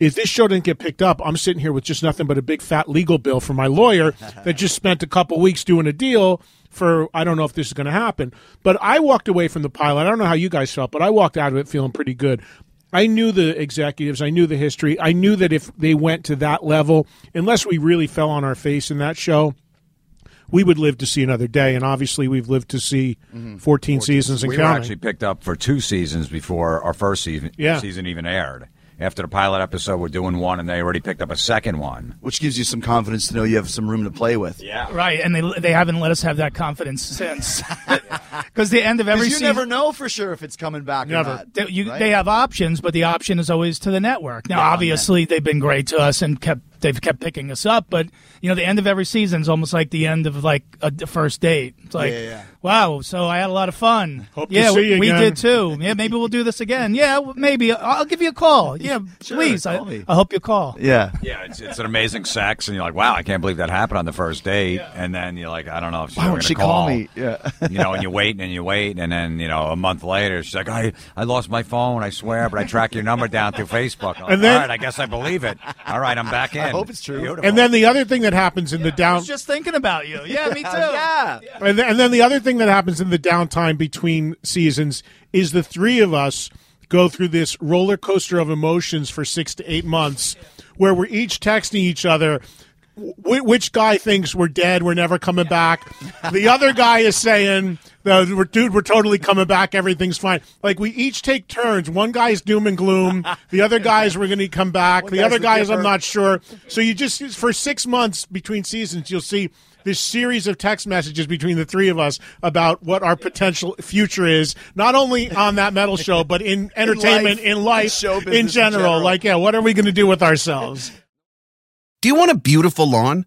If this show didn't get picked up, I'm sitting here with just nothing but a big fat legal bill from my lawyer [laughs] that just spent a couple weeks doing a deal for I don't know if this is going to happen. But I walked away from the pilot. I don't know how you guys felt, but I walked out of it feeling pretty good. I knew the executives, I knew the history. I knew that if they went to that level, unless we really fell on our face in that show, we would live to see another day. And obviously, we've lived to see mm-hmm. 14, seasons and we were actually picked up for two seasons before our first season, Yeah. season even aired. After the pilot episode, we're doing one, and they already picked up a second one. Which gives you some confidence to know you have some room to play with. Yeah. Right, and they they haven't let us have that confidence since. [laughs] Because the end of every Because you season, never know for sure if it's coming back Never. or not. they, you, right? they have options, but the option is always to the network. Now, obviously, they've been great to us and kept they've kept picking us up. But you know, the end of every season is almost like the end of like a first date. It's like, Yeah, yeah, yeah. Wow, so I had a lot of fun. Hope to yeah, see we, you we again. did too. Yeah, maybe we'll do this again. Yeah, maybe I'll give you a call. Yeah, Sure, please. I, me. I hope you call. Yeah. Yeah, it's, it's an amazing sex, and you're like, wow, I can't believe that happened on the first date. And then you're like, I don't know if she's Why ever won't gonna she call me? Yeah. [laughs] you know, and you wait and you wait, and then you know, a month later, she's like, I, I lost my phone, I swear, but I track your number down through Facebook. I'm like, And then- All right, I guess I believe it. All right, I'm back in. I hope it's true. Beautiful. and then the other thing that happens in the I down was just thinking about you. Yeah, me [laughs] too. yeah. And then, and then the other thing that happens in the downtime between seasons is the three of us go through this roller coaster of emotions for six to eight months, where we're each texting each other. wh- Which guy thinks we're dead? We're never coming back. The other guy is saying, "Dude, we're totally coming back. Everything's fine." Like we each take turns. One guy's doom and gloom. The other guy's we're going to come back. The guy's other the guy is I'm not sure. So you just for six months between seasons, you'll see this series of text messages between the three of us about what our potential future is, not only on that metal show, but in [laughs] entertainment, life, in life, in show business in in general. general. Like, yeah, what are we going to do with ourselves? Do you want a beautiful lawn?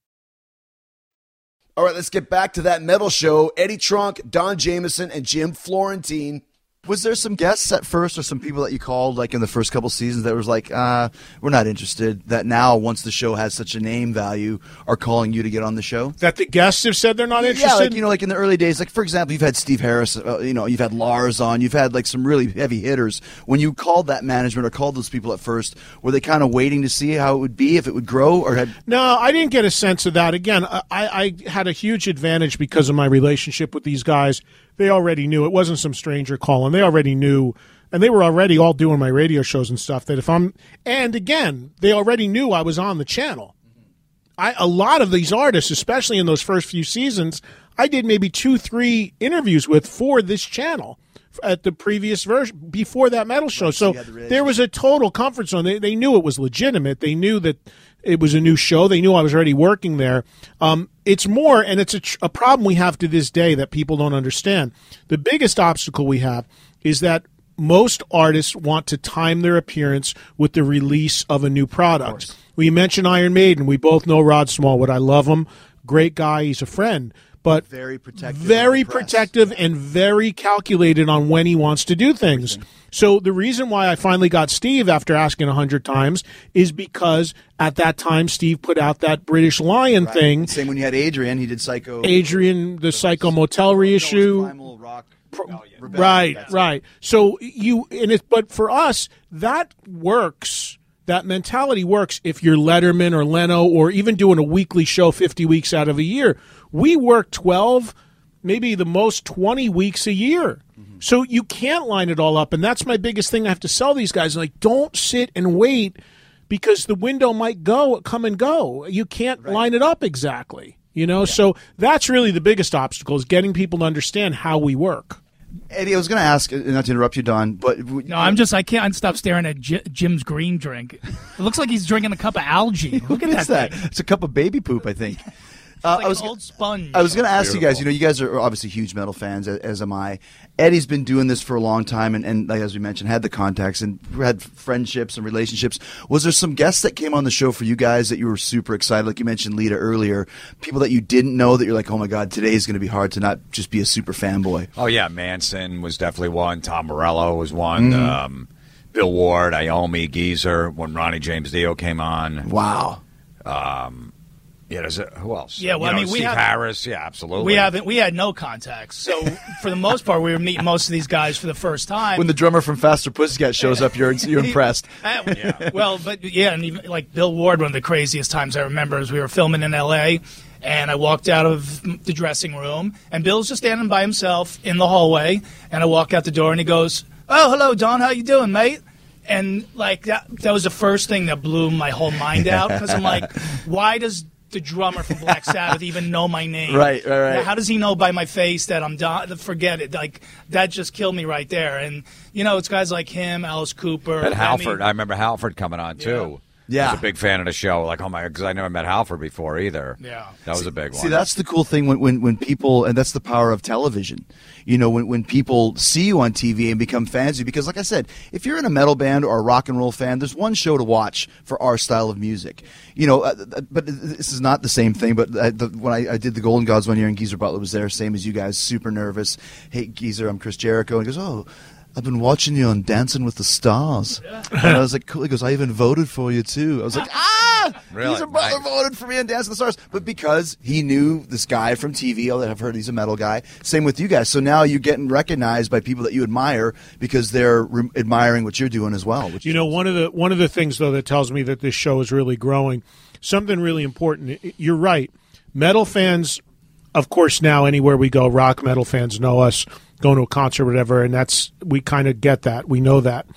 All right, let's get back to that metal show. Eddie Trunk, Don Jamieson, and Jim Florentine. Was there some guests at first, or some people that you called like in the first couple seasons that was like, uh, we're not interested? That now, once the show has such a name value, are calling you to get on the show? That the guests have said they're not interested. Yeah, like you know, like in the early days, like for example, you've had Steve Harris, uh, you know, you've had Lars on, you've had like some really heavy hitters. When you called that management or called those people at first, were they kind of waiting to see how it would be if it would grow, or had No, I didn't get a sense of that. Again, I, I had a huge advantage because of my relationship with these guys. They already knew it wasn't some stranger calling. They already knew, and they were already all doing my radio shows and stuff. That if I'm, and again, they already knew I was on the channel. I a lot of these artists, especially in those first few seasons, I did maybe two, three interviews with for this channel at the previous version before that metal show. so the there was a total comfort zone. They, they knew it was legitimate. They knew that it was a new show. They knew I was already working there. Um, it's more, and it's a, tr- a problem we have to this day that people don't understand. The biggest obstacle we have is that most artists want to time their appearance with the release of a new product. We mentioned Iron Maiden. We both know Rod Smallwood. I love him. Great guy. He's a friend. But Very protective very protective and very calculated on when he wants to do things. So the reason why I finally got Steve after asking a hundred times is because at that time Steve put out that British Lion thing. same when you had Adrian, he did Psycho, Adrian, the Psycho Motel reissue. Primal Rock, Rebellion. Right, That's it. right. So you and it, but for us, that works. That mentality works if you're Letterman or Leno or even doing a weekly show 50 weeks out of a year. We work 12, maybe the most 20 weeks a year. So you can't line it all up. And that's my biggest thing I have to sell these guys. Like, don't sit and wait because the window might go, come and go. You can't line it up exactly. You know, so that's really the biggest obstacle is getting people to understand how we work. Eddie, I was going to ask, uh, not to interrupt you, Don, but No, I'm just I can't stop staring at J- Jim's green drink. It looks like he's drinking a cup of algae. [laughs] Look at What is that. that? thing. It's a cup of baby poop, I think. [laughs] Uh, Like I was an old sponge. I was going to ask you guys. You know, you guys are obviously huge metal fans, as, as am I. Eddie's been doing this for a long time, and, and like, as we mentioned, had the contacts and had friendships and relationships. Was there some guests that came on the show for you guys that you were super excited? Like you mentioned, Lita earlier. People that you didn't know that you're like, oh my god, today is going to be hard to not just be a super fanboy. Oh yeah, Manson was definitely one. Tom Morello was one. Um, Bill Ward, Iommi, Geezer. When Ronnie James Dio came on, Wow. Yeah, there's a, who else? Yeah, well, You I know, mean, we Steve have- Harris. Yeah, absolutely. we haven't we had no contacts. So [laughs] for the most part, we were meeting most of these guys for the first time. When the drummer from Faster Pussycat shows up, you're you're impressed. [laughs] Uh, Well, but yeah, and even like Bill Ward, one of the craziest times I remember is we were filming in L.A. and I walked out of the dressing room and Bill's just standing by himself in the hallway, and I walk out the door and he goes, "Oh, hello, Don, how you doing, mate?" And like that, that was the first thing that blew my whole mind out because I'm like, [laughs] why does the drummer from Black Sabbath even know my name? Right, right, right. How does he know by my face that I'm Don? Forget it. Like that just killed me right there. And you know, it's guys like him, Alice Cooper, And. Halford, I remember Halford coming on too. Yeah. I was a big fan of the show. Like, oh my, because I never met Halford before either. Yeah. that was a big one. See, that's the cool thing when, when, when people, and that's the power of television. You know, when, when people see you on TV and become fans of you, because like I said, if you're in a metal band or a rock and roll fan, there's one show to watch for our style of music. You know, uh, uh, but this is not the same thing. But uh, the, when I, I did the Golden Gods one year and Geezer Butler was there, same as you guys, super nervous. Hey, Geezer, I'm Chris Jericho. And he goes, oh. I've been watching you on Dancing with the Stars. And I was like, cool. He goes, I even voted for you too. I was like, [laughs] ah! Really? Geezer Butler Nice. voted for me on Dancing with the Stars, but because he knew this guy from TV, oh, I've heard he's a metal guy. Same with you guys. So now you're getting recognized by people that you admire because they're re- admiring what you're doing as well. Which You know, one of the one of the things though that tells me that this show is really growing, something really important. You're right. Metal fans of course, now anywhere we go, rock metal fans know us, going to a concert, whatever, and that's we kind of get that, we know that.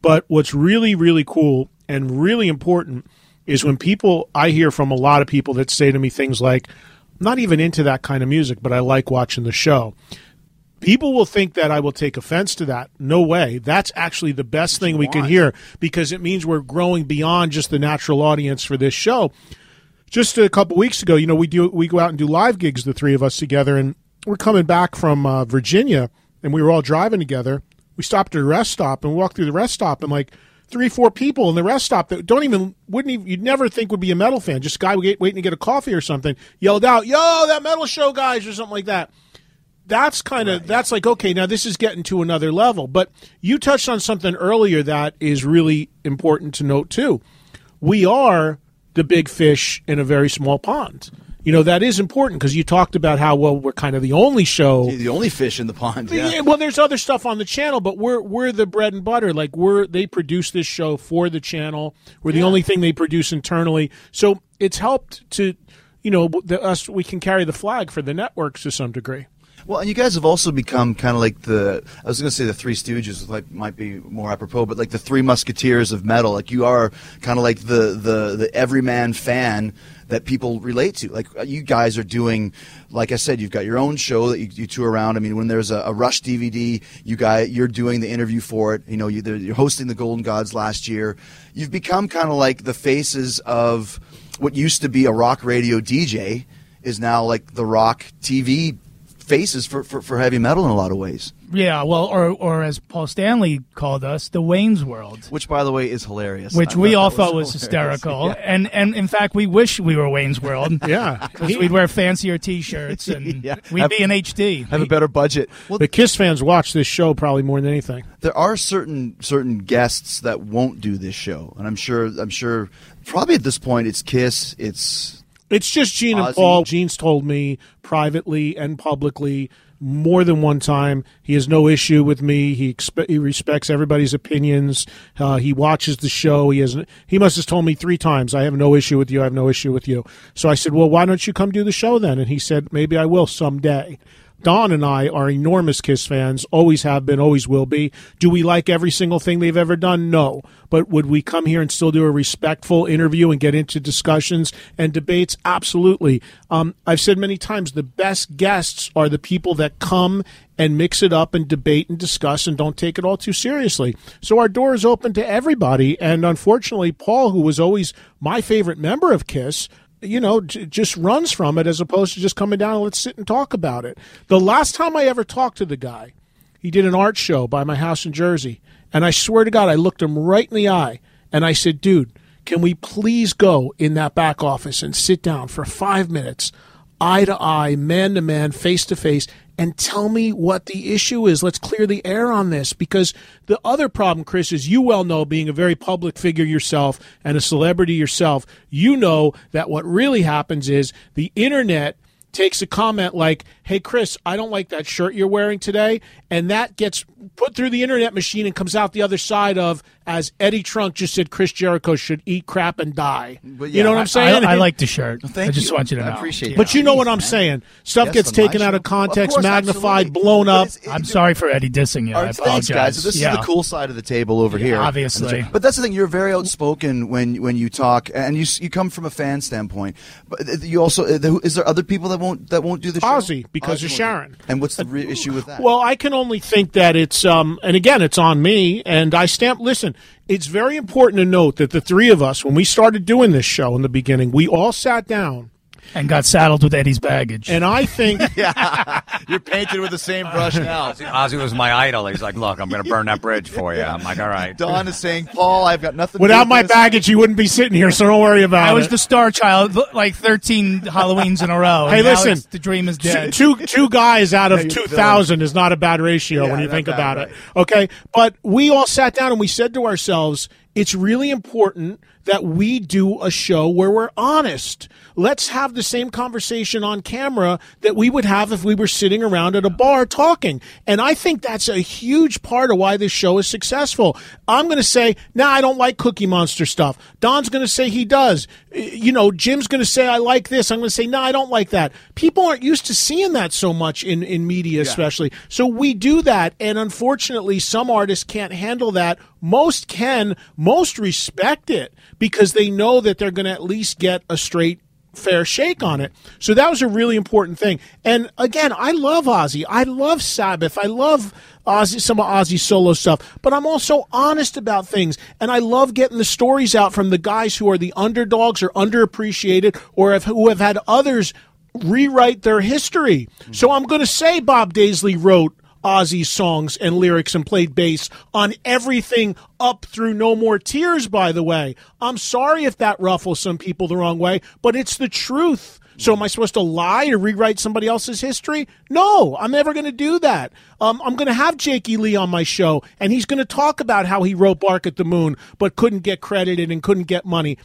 But what's really, really cool and really important is when people I hear from a lot of people that say to me things like, "I'm not even into that kind of music, but I like watching the show." People will think that I will take offense to that. No way. That's actually the best thing we can hear because it means we're growing beyond just the natural audience for this show. Just a couple weeks ago, you know, we do we go out and do live gigs, the three of us together, and we're coming back from uh, Virginia, and we were all driving together. We stopped at a rest stop and we walked through the rest stop, and like three, four people in the rest stop that don't even wouldn't even you'd never think would be a metal fan, just a guy waiting to get a coffee or something, yelled out, "Yo, that metal show guys!" or something like that. That's kind of that's like okay now this is getting to another level. But you touched on something earlier that is really important to note too. We are the big fish in a very small pond you know that is important because you talked about how well we're kind of the only show The only fish in the pond. Yeah. yeah, well, there's other stuff on the channel, but we're we're the bread and butter. Like we're they produce this show for the channel. We're the only thing they produce internally, so it's helped to, you know, the, us we can carry the flag for the networks to some degree. Well, and you guys have also become kind of like the I was going to say the Three Stooges, like might be more apropos, but like the Three Musketeers of metal. Like you are kind of like the the the everyman fan that people relate to. Like uh, you guys are doing, like I said, you've got your own show that you, you tour around. I mean, when there's a, a Rush DVD, you guys you're doing the interview for it. You know, you, you're hosting the Golden Gods last year. You've become kind of like the faces of what used to be a rock radio DJ is now like the rock TV faces for, for, for heavy metal in a lot of ways. Yeah, well, or or as Paul Stanley called us, the Wayne's World. Which, by the way, is hilarious. Which I we all thought was hilarious. hysterical, [laughs] Yeah. and and in fact, we wish we were Wayne's World. [laughs] Yeah. because we'd wear fancier T-shirts and [laughs] Yeah. we'd be in HD. Have a better budget. Well, The Kiss fans watch this show probably more than anything. there are certain certain guests that won't do this show, and I'm sure I'm sure probably at this point it's Kiss, it's It's just Gene and Paul. Gene's told me privately and publicly more than one time he has no issue with me. He expe- he respects everybody's opinions. Uh, he watches the show. He has he must have told me three times I have no issue with you. I have no issue with you. So I said, well, why don't you come do the show then? And he said, maybe I will someday. Don and I are enormous Kiss fans, always have been, always will be. Do we like every single thing they've ever done? No. But would we come here and still do a respectful interview and get into discussions and debates? Absolutely. Um, I've said many times the best guests are the people that come and mix it up and debate and discuss and don't take it all too seriously. So our door is open to everybody. And unfortunately, Paul, who was always my favorite member of Kiss, you know, j- just runs from it as opposed to just coming down and let's sit and talk about it. The last time I ever talked to the guy, he did an art show by my house in Jersey. And I swear to God, I looked him right in the eye and I said, dude, can we please go in that back office and sit down for five minutes, eye to eye, man to man, face to face, and tell me what the issue is? Let's clear the air on this. Because the other problem, Chris, is you well know, being a very public figure yourself and a celebrity yourself, you know that what really happens is the internet takes a comment like, "Hey Chris, I don't like that shirt you're wearing today," and that gets put through the internet machine and comes out the other side of as Eddie Trunk just said Chris Jericho should eat crap and die. But you know what I- I'm saying? I, I like the shirt. thank I just you. want you to I know. appreciate Yeah. But you know what I'm man. saying. Stuff Yes, gets taken out of context, course, magnified, absolutely. blown up. it's- I'm sorry for Eddie dissing you. All I apologize. thanks, guys. This yeah. is the cool side of the table over here. obviously. But that's the thing. You're very outspoken when when you talk, and you you come from a fan standpoint. But you also uh, is there other people that won't that won't do the show? Ozzy, because of won't do it. Sharon. And what's the re- issue with that? Well, I can only think that it's um and again it's on me and I stamp listen, it's very important to note that the three of us when we started doing this show in the beginning, we all sat down and got saddled with Eddie's baggage. and I think [laughs] you're painted with the same brush now. Ozzy, Ozzy was my idol. He's like, look, I'm going to burn that bridge for you. I'm like, all right. Don is saying, Paul, I've got nothing. to do without with my this." baggage you wouldn't be sitting here, so don't worry about it. I was the star child, like 13 Halloweens in a row. Hey, listen. the dream is dead. two two guys out of you're two thousand is not a bad ratio Yeah, when you think bad, about right. it. Okay, but we all sat down and we said to ourselves, it's really important that we do a show where we're honest. Let's have the same conversation on camera that we would have if we were sitting around at a bar talking. And I think that's a huge part of why this show is successful. I'm going to say, nah, I don't like Cookie Monster stuff. Don's going to say he does. You know, Jim's going to say, I like this. I'm going to say, no, I don't like that. People aren't used to seeing that so much in, in media, especially. So we do that. And unfortunately, some artists can't handle that. Most can. Most respect it because they know that they're going to at least get a straight fair shake on it. So that was a really important thing. And again, I love Ozzy. I love Sabbath. I love Ozzy, some of Ozzy's solo stuff. But I'm also honest about things. And I love getting the stories out from the guys who are the underdogs or underappreciated or have, who have had others rewrite their history. So I'm going to say Bob Daisley wrote Ozzy's songs and lyrics and played bass on everything up through No More Tears, by the way. I'm sorry if that ruffles some people the wrong way, but it's the truth. So am I supposed to lie or rewrite somebody else's history? No, I'm never going to do that. Um, I'm going to have Jakey Lee on my show, and he's going to talk about how he wrote Bark at the Moon, but couldn't get credited and couldn't get money.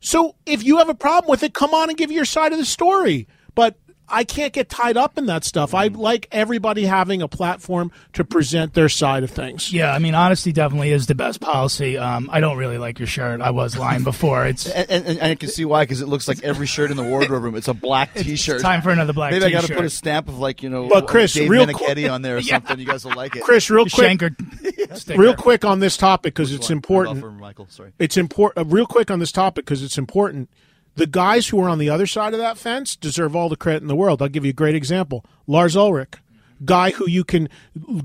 So if you have a problem with it, come on and give your side of the story. But I can't get tied up in that stuff. I like everybody having a platform to present their side of things. Yeah, I mean, honesty definitely is the best policy. Um, I don't really like your shirt. I was lying before. It's [laughs] And, and, and I can see why because it looks like every shirt in the wardrobe room. It's a black [laughs] T-shirt. time for another black Maybe I got to put a stamp of like you know, But Chris, Dave real Meniketti on there or [laughs] something. You guys will like it. Chris, real quick, Shanker real quick on this topic because it's Hold important. Michael, sorry. It's important. Uh, real quick on this topic because it's important. The guys who are on the other side of that fence deserve all the credit in the world. I'll give you a great example: Lars Ulrich, guy who you can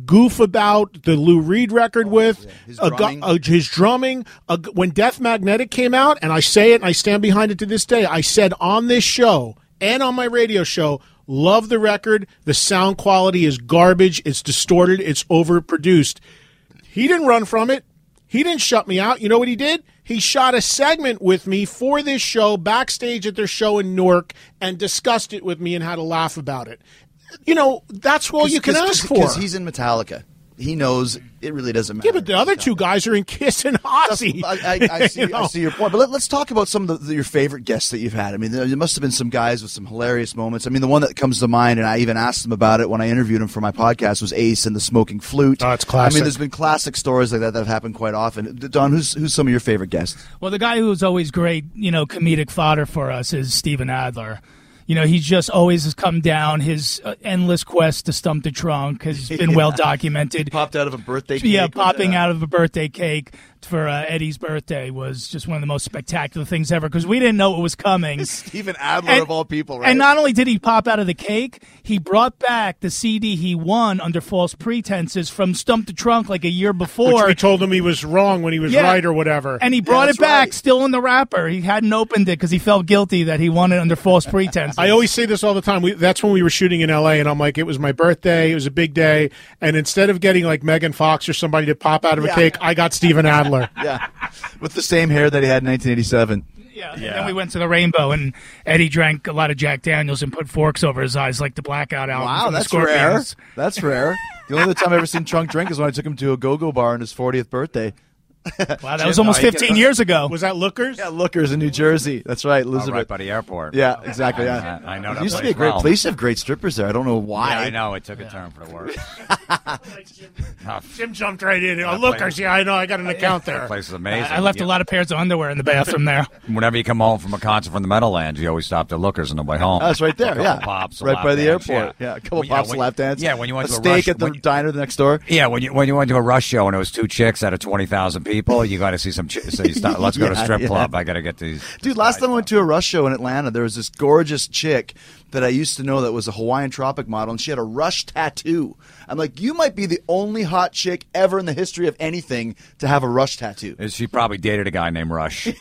goof about the Lou Reed record with, His a drumming. uh, his drumming. A when Death Magnetic came out, and I say it and I stand behind it to this day. I said on this show and on my radio show, love the record. The sound quality is garbage. It's distorted. It's overproduced. He didn't run from it. He didn't shut me out. You know what he did? He shot a segment with me for this show backstage at their show in Newark and discussed it with me and had a laugh about it. You know, that's all you can ask for. because he's in Metallica. He knows it really doesn't matter. yeah, but the other two guys are in Kiss and Ozzy. I, I, I, [laughs] see, You know? I see your point, but let, us talk about some of the, your favorite guests that you've had. I mean, there, there must have been some guys with some hilarious moments. I mean, the one that comes to mind, and I even asked him about it when I interviewed him for my podcast, was Ace and the Smoking Flute. Oh, it's classic. I mean, there's been classic stories like that that have happened quite often. Don, who's who's some of your favorite guests? Well, the guy who's always great, you know, comedic fodder for us is Steven Adler. You know, he's just always has come down. His uh, endless quest to stump the trunk has been [laughs] well documented. He Popped out of a birthday. Cake. Yeah, popping Yeah. out of a birthday cake for uh, Eddie's birthday was just one of the most spectacular things ever because we didn't know it was coming. [laughs] Steven Adler And- of all people, right? And not only did he pop out of the cake, he brought back the CD he won under false pretenses from Stump the Trunk like a year Which before. we told him he was wrong when he was Yeah. right or whatever. and he brought that's it back right. still in the wrapper. He hadn't opened it because he felt guilty that he won it under false pretenses. [laughs] I always say this all the time. We, that's when we were shooting in L.A. and I'm like, it was my birthday. It was a big day, and instead of getting like Megan Fox or somebody to pop out of a cake, I got Steven Adler. [laughs] yeah, with the same hair that he had in 1987. Yeah. And then we went to the Rainbow, and Eddie drank a lot of Jack Daniels and put forks over his eyes like the Blackout album. Wow, that's rare. That's rare. The only other time I've ever seen Trunk drink is when I took him to a go-go bar on his 40th birthday. [laughs] Wow, that was almost 15 years ago. Was that Lookers? Yeah, Lookers in New Jersey. That's right, Oh, Elizabeth. right by the airport. Yeah, exactly. Yeah. I, I know It that used to be a great well. place. to have great strippers there. I don't know why. Yeah, I know. It took a turn for the worse. [laughs] Oh, Jim jumped right in. Oh, Lookers. place- Yeah, I know. I got an account that there. place is amazing. I left Yeah. a lot of pairs of underwear in the bathroom there. [laughs] Whenever you come home from a concert from the Meadowlands, you always stop at Lookers on the way home. That's right there. A Yeah, pops, right by the dance, airport. Yeah, a couple When- pops, when- lap dance. Yeah, when you went a to a steak at the when you- diner next door. Yeah, when you when you went to a rush show and it was two chicks out of twenty thousand people, you got to see some. Ch- so you start, let's go to Yeah, strip yeah. club. I got to get these. Dude, last time I went to a Rush show in Atlanta, there was this gorgeous chick that I used to know that was a Hawaiian Tropic model, and she had a Rush tattoo. I'm like, you might be the only hot chick ever in the history of anything to have a Rush tattoo. Is she probably dated a guy named Rush? [laughs]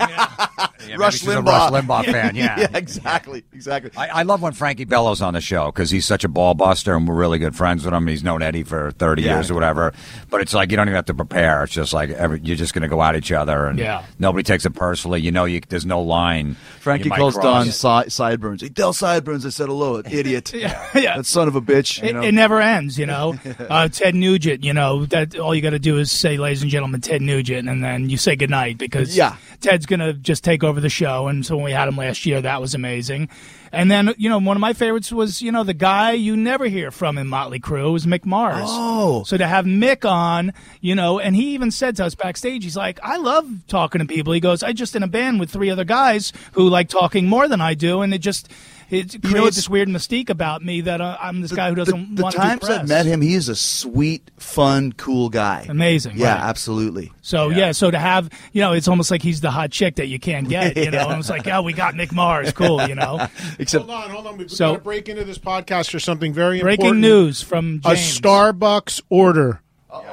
Yeah, maybe [laughs] Rush she's a Limbaugh. Rush Limbaugh [laughs] fan. Yeah. exactly, exactly. I, I love when Frankie Bello's on the show because he's such a ball buster and we're really good friends with him. He's known Eddie for thirty Yeah. years or whatever. But it's like you don't even have to prepare. It's just like every, you you're just going to go at each other, and Yeah. nobody takes it personally. You know, you, there's no line. Frankie you might calls cross. Don si- sideburns. Hey, Del Sideburns. Said hello, [laughs] idiot. yeah. That son of a bitch. You It, it never ends, you know. [laughs] uh, Ted Nugent, you know, that all you got to do is say, "Ladies and gentlemen, Ted Nugent," and then you say goodnight because Yeah. Ted's gonna just take over the show. And so when we had him last year, that was amazing. And then you know, one of my favorites was you know the guy you never hear from in Motley Crue was Mick Mars. Oh. so to have Mick on, you know, and he even said to us backstage, he's like, "I love talking to people." He goes, "I just in a band with three other guys who like talking more than I do, and it just." It created it's- this weird mystique about me that uh, I'm this guy who doesn't the, the want to times do press. I've met him, he is a sweet, fun, cool guy. Amazing, Yeah, right. absolutely. So yeah. so to have you know, it's almost like he's the hot chick that you can't get. You know, [laughs] and it's like, oh, we got Mick Mars, cool. You know, [laughs] Except Hold on, hold on. We've So- got to break into this podcast for something very important. breaking important. news from A Starbucks order.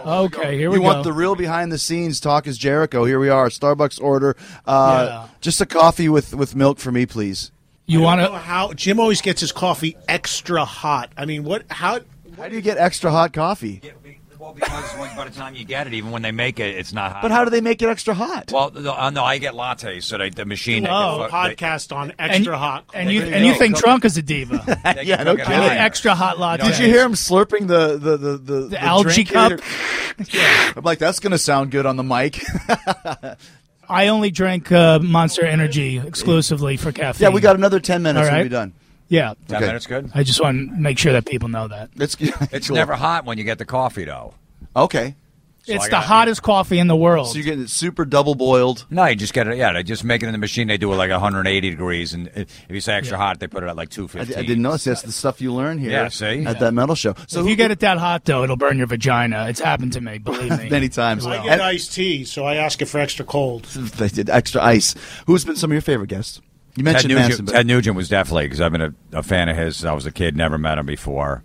Okay, here we you go. want the real behind the scenes talk is Jericho. Here we are, Starbucks order. Uh, Yeah. Just a coffee with, with milk for me, please. You want I don't know to? how Jim always gets his coffee extra hot. I mean, what? How? How do you get extra hot coffee? Well, because when, by the time you get it, even when they make it, it's not hot. But how do they make it extra hot? Well, no, uh, no, I get lattes, so they, the machine. Oh, can fu- they- Podcast on And, extra hot. and you you and you think Trunk is a diva? [laughs] Yeah, cook no kidding. I hot. need extra hot latte. Did you hear him slurping the the the, the, the algae drink cup? here? [laughs] I'm like, that's going to sound good on the mic. [laughs] I only drink uh, Monster Energy exclusively for caffeine. yeah, we got another ten minutes All and right. we'll be done. Yeah, Ten Okay. minutes, good. I just want to make sure that people know that It's [laughs] It's cool. never hot when you get the coffee, though. okay. So it's I the got- hottest coffee in the world. So you're getting it super double boiled. No, you just get it. Yeah, they just make it in the machine. They do it like 180 degrees, and if you say extra hot, they put it at like I, 250. I didn't notice. That's the stuff you learn here. Yeah, see? at that metal show. So if who- you get it that hot though, it'll burn your vagina. It's happened to me. Believe me. [laughs] many times, I get iced tea, so I ask it for extra cold. [laughs] they did extra ice. Who's been some of your favorite guests? You Ted mentioned Manson, Nugent, but Ted Nugent was definitely because I've been a, a fan of his. since I was a kid, never met him before,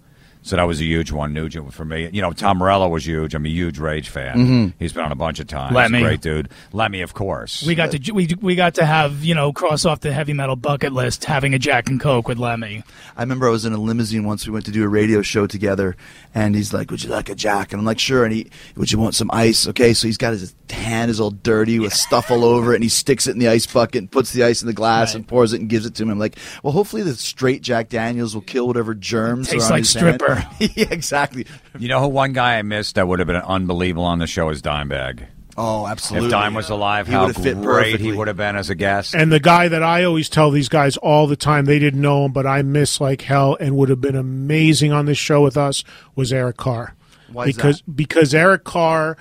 so that was a huge one. Nugent for me. You know, Tom Morello was huge. I'm a huge Rage fan. Mm-hmm. He's been on a bunch of times. Lemmy. great dude. Lemmy, of course. We got to we, we got to have you know cross off the heavy metal bucket list having a Jack and Coke with Lemmy. I remember I was in a limousine once. We went to do a radio show together, and he's like, "Would you like a jack?" And I'm like, "Sure." And he, "Would you want some ice?" Okay, so he's got his hand is all dirty with stuff all over it, and he sticks it in the ice bucket and puts the ice in the glass Right. and pours it and gives it to him. I'm like, "Well, hopefully the straight Jack Daniels will kill whatever germs Tastes are on like his hand." Stripper. [laughs] yeah, exactly. You know who one guy I missed that would have been unbelievable on the show is Dimebag. Oh, absolutely. If Dime was alive, He how would have fit great he would have been as a guest. And the guy that I always tell these guys all the time, they didn't know him, but I miss like hell and would have been amazing on this show with us was Eric Carr. Why is because that? because Eric Carr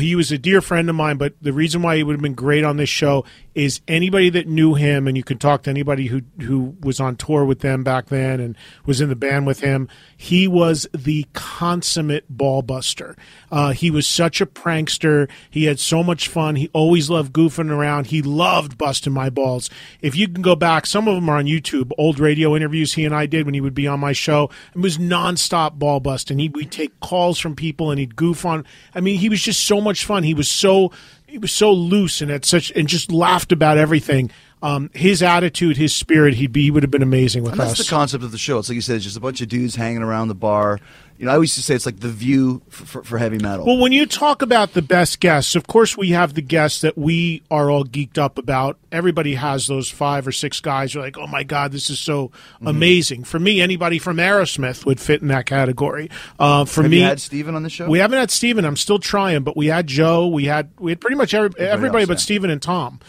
he was a dear friend of mine, but the reason why he would have been great on this show is anybody that knew him, and you could talk to anybody who who was on tour with them back then and was in the band with him. He was the consummate ball buster. Uh, he was such a prankster. He had so much fun. He always loved goofing around. He loved busting my balls. If you can go back, some of them are on YouTube. Old radio interviews he and I did when he would be on my show. It was nonstop ball busting. He would take calls from people and he'd goof on. I mean, he was just so much fun. He was so he was so loose and had such and just laughed about everything. Um, his attitude, his spirit, he'd be he would have been amazing with And that's us. the concept of the show. It's like you said, it's just a bunch of dudes hanging around the bar. You know, I always used to say it's like the view for, for, for heavy metal. Well, when you talk about the best guests, of course, we have the guests that we are all geeked up about. Everybody has those five or six guys who are like, oh my God, this is so Mm-hmm. amazing. For me, anybody from Aerosmith would fit in that category. Uh, for Have me, you had Steven on the show? we haven't had Steven. I'm still trying, but we had Joe. We had we had pretty much every, everybody else, but yeah. Steven and Tom.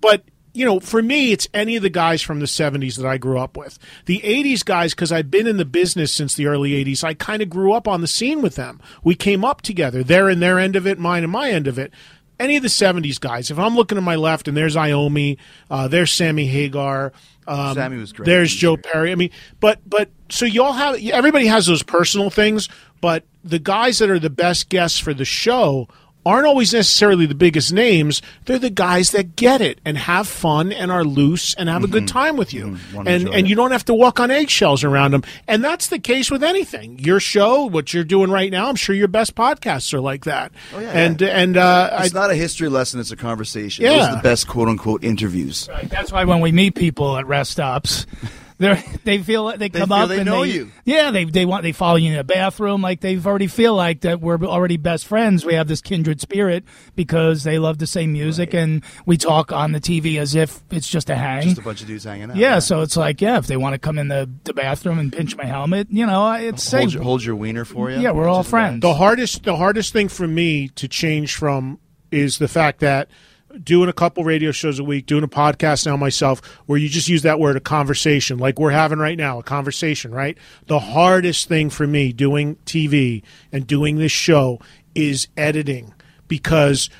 But you know, for me, it's any of the guys from the 70s that I grew up with. The 80s guys, because I've been in the business since the early 80s, I kind of grew up on the scene with them. We came up together. They're in their end of it, mine and my end of it. Any of the 70s guys, if I'm looking to my left and there's Iommi, uh, there's Sammy Hagar, um, Sammy was great. There's Joe. Perry. I mean, but but so y'all have everybody has those personal things, but the guys that are the best guests for the show aren't always necessarily the biggest names. They're the guys that get it and have fun and are loose and have a good time with you. Wanna And and it. you don't have to walk on eggshells around them. And that's the case with anything. Your show, what you're doing right now, I'm sure your best podcasts are like that. Oh, yeah, and and uh, I, It's not a history lesson; it's a conversation. Yeah. Those are the best quote unquote interviews. Right. That's why when we meet people at rest stops, They're, they feel like they come feel up they and know they, you. Yeah, they they want they follow you in the bathroom. Like they've already feel like that we're already best friends. We have this kindred spirit because they love the same music and we talk on the TV as if it's just a hang. Just a bunch of dudes hanging out. yeah, so it's like yeah, if they want to come in the, the bathroom and pinch my helmet, you know, it's hold safe. your, hold your wiener for you. Yeah, we're all Just friends. The hardest the hardest thing for me to change from is the fact that doing a couple radio shows a week, doing a podcast now myself, where you just use that word a conversation, like we're having right now, a conversation, right? The hardest thing for me doing TV and doing this show is editing because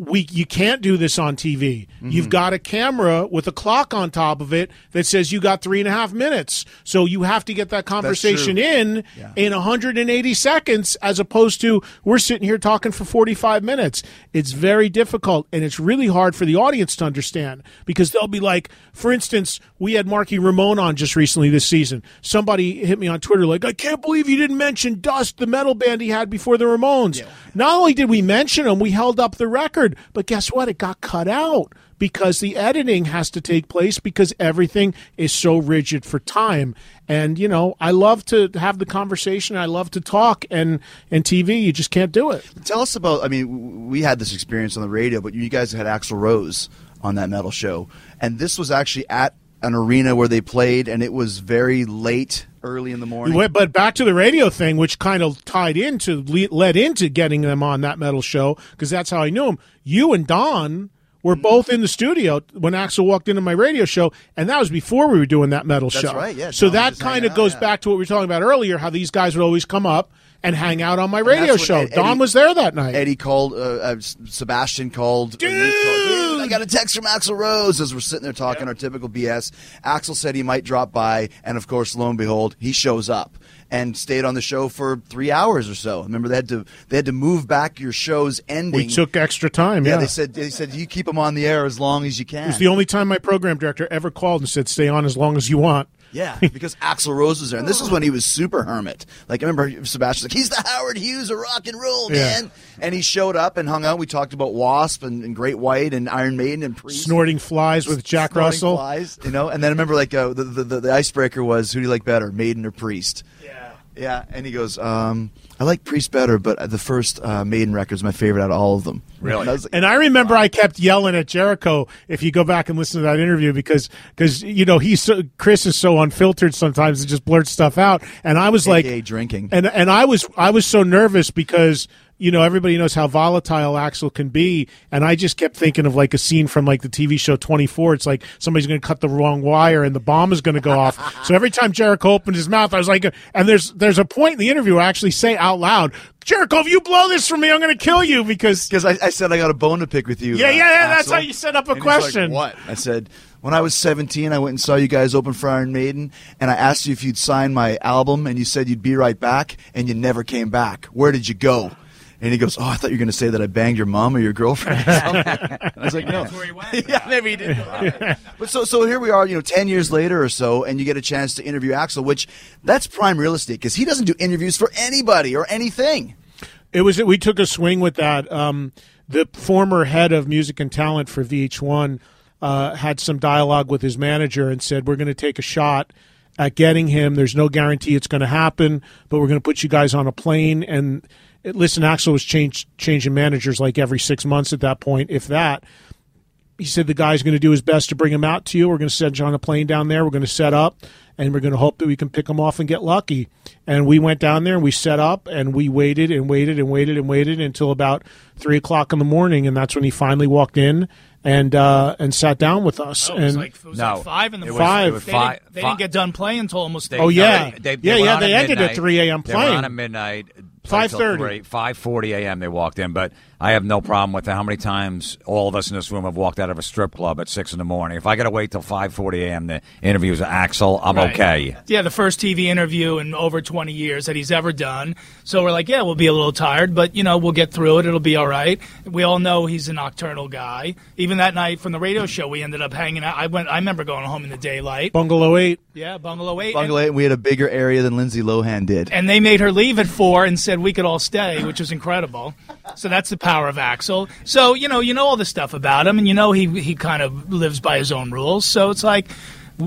we you can't do this on TV. You've mm-hmm. got a camera with a clock on top of it that says you got three and a half minutes. So you have to get that conversation in in 180 seconds, as opposed to we're sitting here talking for 45 minutes. It's very difficult, and it's really hard for the audience to understand because they'll be like, for instance, we had Marky Ramone on just recently this season. Somebody hit me on Twitter like, I can't believe you didn't mention Dust, the metal band he had before the Ramones. Not only did we mention them, we held up the record, but guess what? It got cut out because the editing has to take place because everything is so rigid for time. And you know, I love to have the conversation. I love to talk, and and TV, you just can't do it. Tell us about. I mean, we had this experience on the radio, but you guys had Axl Rose on that metal show, and this was actually at an arena where they played, and it was very late, early in the morning. But back to the radio thing, which kind of tied into le- led into getting them on that metal show because that's how I knew them. You and Don were Mm-hmm. both in the studio when Axl walked into my radio show, and that was before we were doing that metal That's show. right, yeah, So Don that kind of goes yeah. back to what we were talking about earlier, how these guys would always come up and hang out on my radio show. Ed- Don Eddie- was there that night. Eddie called, uh, uh, Sebastian called. Dude! Nick called, "Dude, I got a text from Axl Rose as we're sitting there talking our typical BS. Axl said he might drop by, and of course, lo and behold, he shows up and stayed on the show for three hours or so. Remember, they had to they had to move back your show's ending. we took extra time. yeah, Yeah, they said they said you keep them on the air as long as you can. it was the only time my program director ever called and said, "Stay on as long as you want." Yeah, because Axl Rose was there, and this is when he was super hermit. Like I remember Sebastian's like, he's the Howard Hughes of rock and roll, Yeah. man. And he showed up and hung out. We talked about Wasp and, and Great White and Iron Maiden and Priest. Snorting flies with Jack Snorting Russell. flies, you know. And then I remember like uh, the, the the the icebreaker was, who do you like better, Maiden or Priest? Yeah. Yeah, and he goes, um, I like Priest better, but the first uh, Maiden record is my favorite out of all of them. Really? And I like, And I remember I kept yelling at Jericho if you go back and listen to that interview because because you know he's so, Chris is so unfiltered sometimes and just blurts stuff out and I was like drinking. and and I was I was so nervous because you know everybody knows how volatile Axl can be and I just kept thinking of like a scene from like the TV show 24 it's like somebody's going to cut the wrong wire and the bomb is going to go off [laughs] so every time Jericho opened his mouth I was like and there's there's a point in the interview where I actually say out loud Jericho if you blow this for me I'm going to kill you because because I, I said I got a bone to pick with you. Yeah, yeah, yeah, that's how you set up a And he's like, question. what? I said when I was 17, I went and saw you guys open for Iron Maiden, and I asked you if you'd sign my album, and you said you'd be right back, and you never came back. Where did you go? And he goes, "Oh, I thought you were going to say that I banged your mom or your girlfriend." Or something. [laughs] I was like, "No." where he went. [laughs] yeah, maybe he did. [laughs] but so, so here we are, you know, ten years later or so, and you get a chance to interview Axl, which that's prime real estate because he doesn't do interviews for anybody or anything. It was we took a swing with that. Um, the former head of music and talent for VH1 uh, had some dialogue with his manager and said, "We're going to take a shot at getting him. There's no guarantee it's going to happen, but we're going to put you guys on a plane." And it, listen, Axl was change, changing managers like every six months at that point, if that. He said the guy's going to do his best to bring him out to you. We're going to send you on a plane down there. We're going to set up, and we're going to hope that we can pick him off and get lucky. And we went down there and we set up and we waited and waited and waited and waited until about three o'clock in the morning, and that's when he finally walked in and uh, and sat down with us. Oh, it and was like, it was No, like five in the morning. Five. was They, five- didn't, they five- didn't get done playing until almost. They- Oh, no, yeah. they- they- Yeah, yeah, they ended at 3 a.m. They were playing. on at midnight. 5:30. Five forty a.m. They walked in, but I have no problem with it. How many times all of us in this room have walked out of a strip club at six in the morning? If I got to wait till five forty a.m. to interview Axl, I'm Right. okay. Yeah, the first TV interview in over 20 years that he's ever done. So we're like, yeah, we'll be a little tired, but you know, we'll get through it. It'll be all right. We all know he's a nocturnal guy. Even that night from the radio show, we ended up hanging out. I went. I remember going home in the daylight. Bungalow Eight. Yeah, Bungalow Eight. Bungalow, and we had a bigger area than Lindsay Lohan did. and they made her leave at four and said we could all stay, which was incredible. So that's the power of Axl. So you know, you know all the stuff about him, and you know he he kind of lives by his own rules. So it's like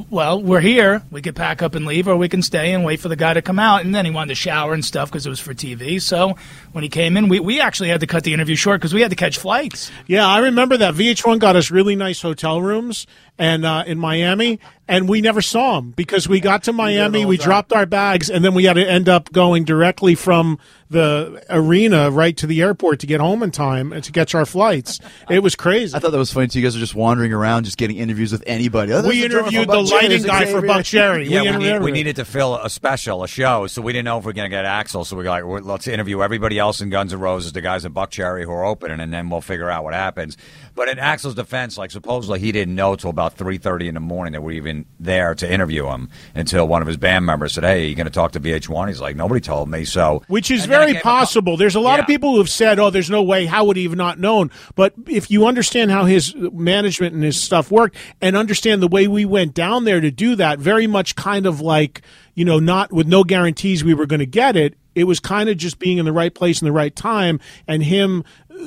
well, we're here. We could pack up and leave, or we can stay and wait for the guy to come out. And then he wanted to shower and stuff because it was for TV. So when he came in, we, we actually had to cut the interview short because we had to catch flights. Yeah, I remember that. VH1 got us really nice hotel rooms and uh, in Miami, and we never saw him because we got to Miami, we dropped our bags, and then we had to end up going directly from the arena right to the airport to get home in time and to catch our flights. It was crazy. I thought that was funny too. You guys are just wandering around, just getting interviews with anybody. Oh, we interviewed the lighting guy for Buckcherry. Yeah, we, need, we needed to fill a special, a show, so we didn't know if we were going to get Axl. So we were like, let's interview everybody else in Guns N' Roses, the guys at Buckcherry who are opening, and then we'll figure out what happens. But in Axl's defense, like supposedly he didn't know till about three thirty in the morning that we're even there to interview him until one of his band members said, "Hey, you going to talk to VH1?" He's like, "Nobody told me." So, Which is very up- possible. There's a lot of people who have said, "Oh, there's no way. How would he have not known?" But if you understand how his management and his stuff worked, and understand the way we went down there to do that, very much kind of like you know, not with no guarantees we were going to get it. It was kind of just being in the right place in the right time, and him.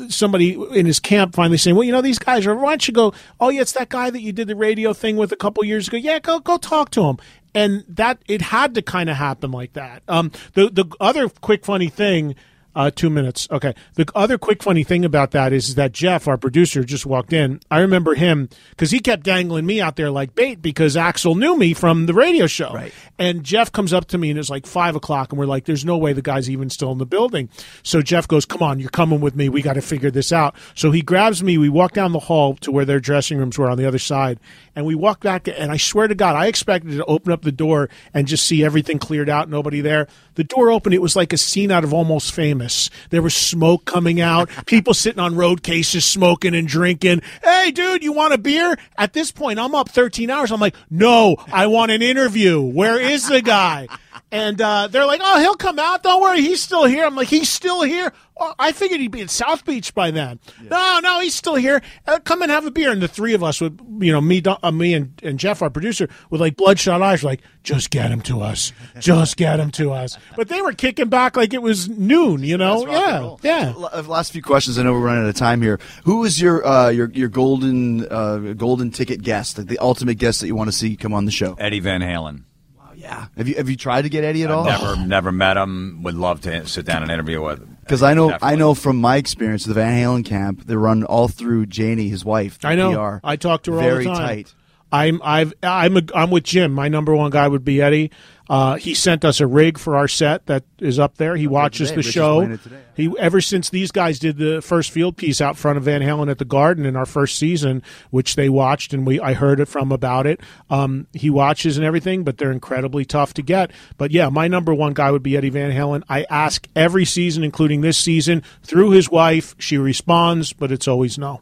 Somebody in his camp finally saying, "Well, you know, these guys are. Why don't you go? Oh, yeah, it's that guy that you did the radio thing with a couple years ago. Yeah, go go talk to him." And that it had to kind of happen like that. Um, the the other quick funny thing uh, two minutes. Okay. The other quick funny thing about that is that Jeff, our producer, just walked in. I remember him because he kept dangling me out there like bait because Axl knew me from the radio show. Right. And Jeff comes up to me and it's like five o'clock, and we're like, "There's no way the guy's even still in the building." So Jeff goes, "Come on, you're coming with me. We got to figure this out." So he grabs me. We walk down the hall to where their dressing rooms were on the other side, and we walk back. And I swear to God, I expected to open up the door and just see everything cleared out, nobody there. The door opened. It was like a scene out of Almost Famous. There was smoke coming out, [laughs] people sitting on road cases smoking and drinking. Hey, dude, you want a beer? At this point, I'm up 13 hours. I'm like, no, I want an interview. Where is the guy? And uh, they're like, oh, he'll come out. Don't worry, he's still here. I'm like, he's still here. Oh, I figured he'd be in South Beach by then. No, no, he's still here. Uh, come and have a beer. And the three of us, would, you know, me, uh, me, and, and Jeff, our producer, with like bloodshot eyes, like, just get him to us, just get him to us. But they were kicking back like it was noon, you know? That's rock and Yeah, yeah. So, last few questions. I know we're running out of time here. Who is your uh, your your golden uh, golden ticket guest, like the ultimate guest that you want to see come on the show? Eddie Van Halen. Yeah. Have you have you tried to get Eddie at all? Never, never met him. Would love to sit down and interview with. him. Because I know I know from my experience, the Van Halen camp, they run all through Janie, his wife. I know. PR. I talk to her Very all the time. tight. I'm I've I'm a, I'm with Jim. My number one guy would be Eddie. Uh, he sent us a rig for our set that is up there. He watches today. the Rich show. playing it today. He ever since these guys did the first field piece out front of Van Halen at the Garden in our first season, which they watched and we I heard it from about it. Um, he watches and everything, but they're incredibly tough to get. But yeah, my number one guy would be Eddie Van Halen. I ask every season, including this season, through his wife. She responds, but it's always no.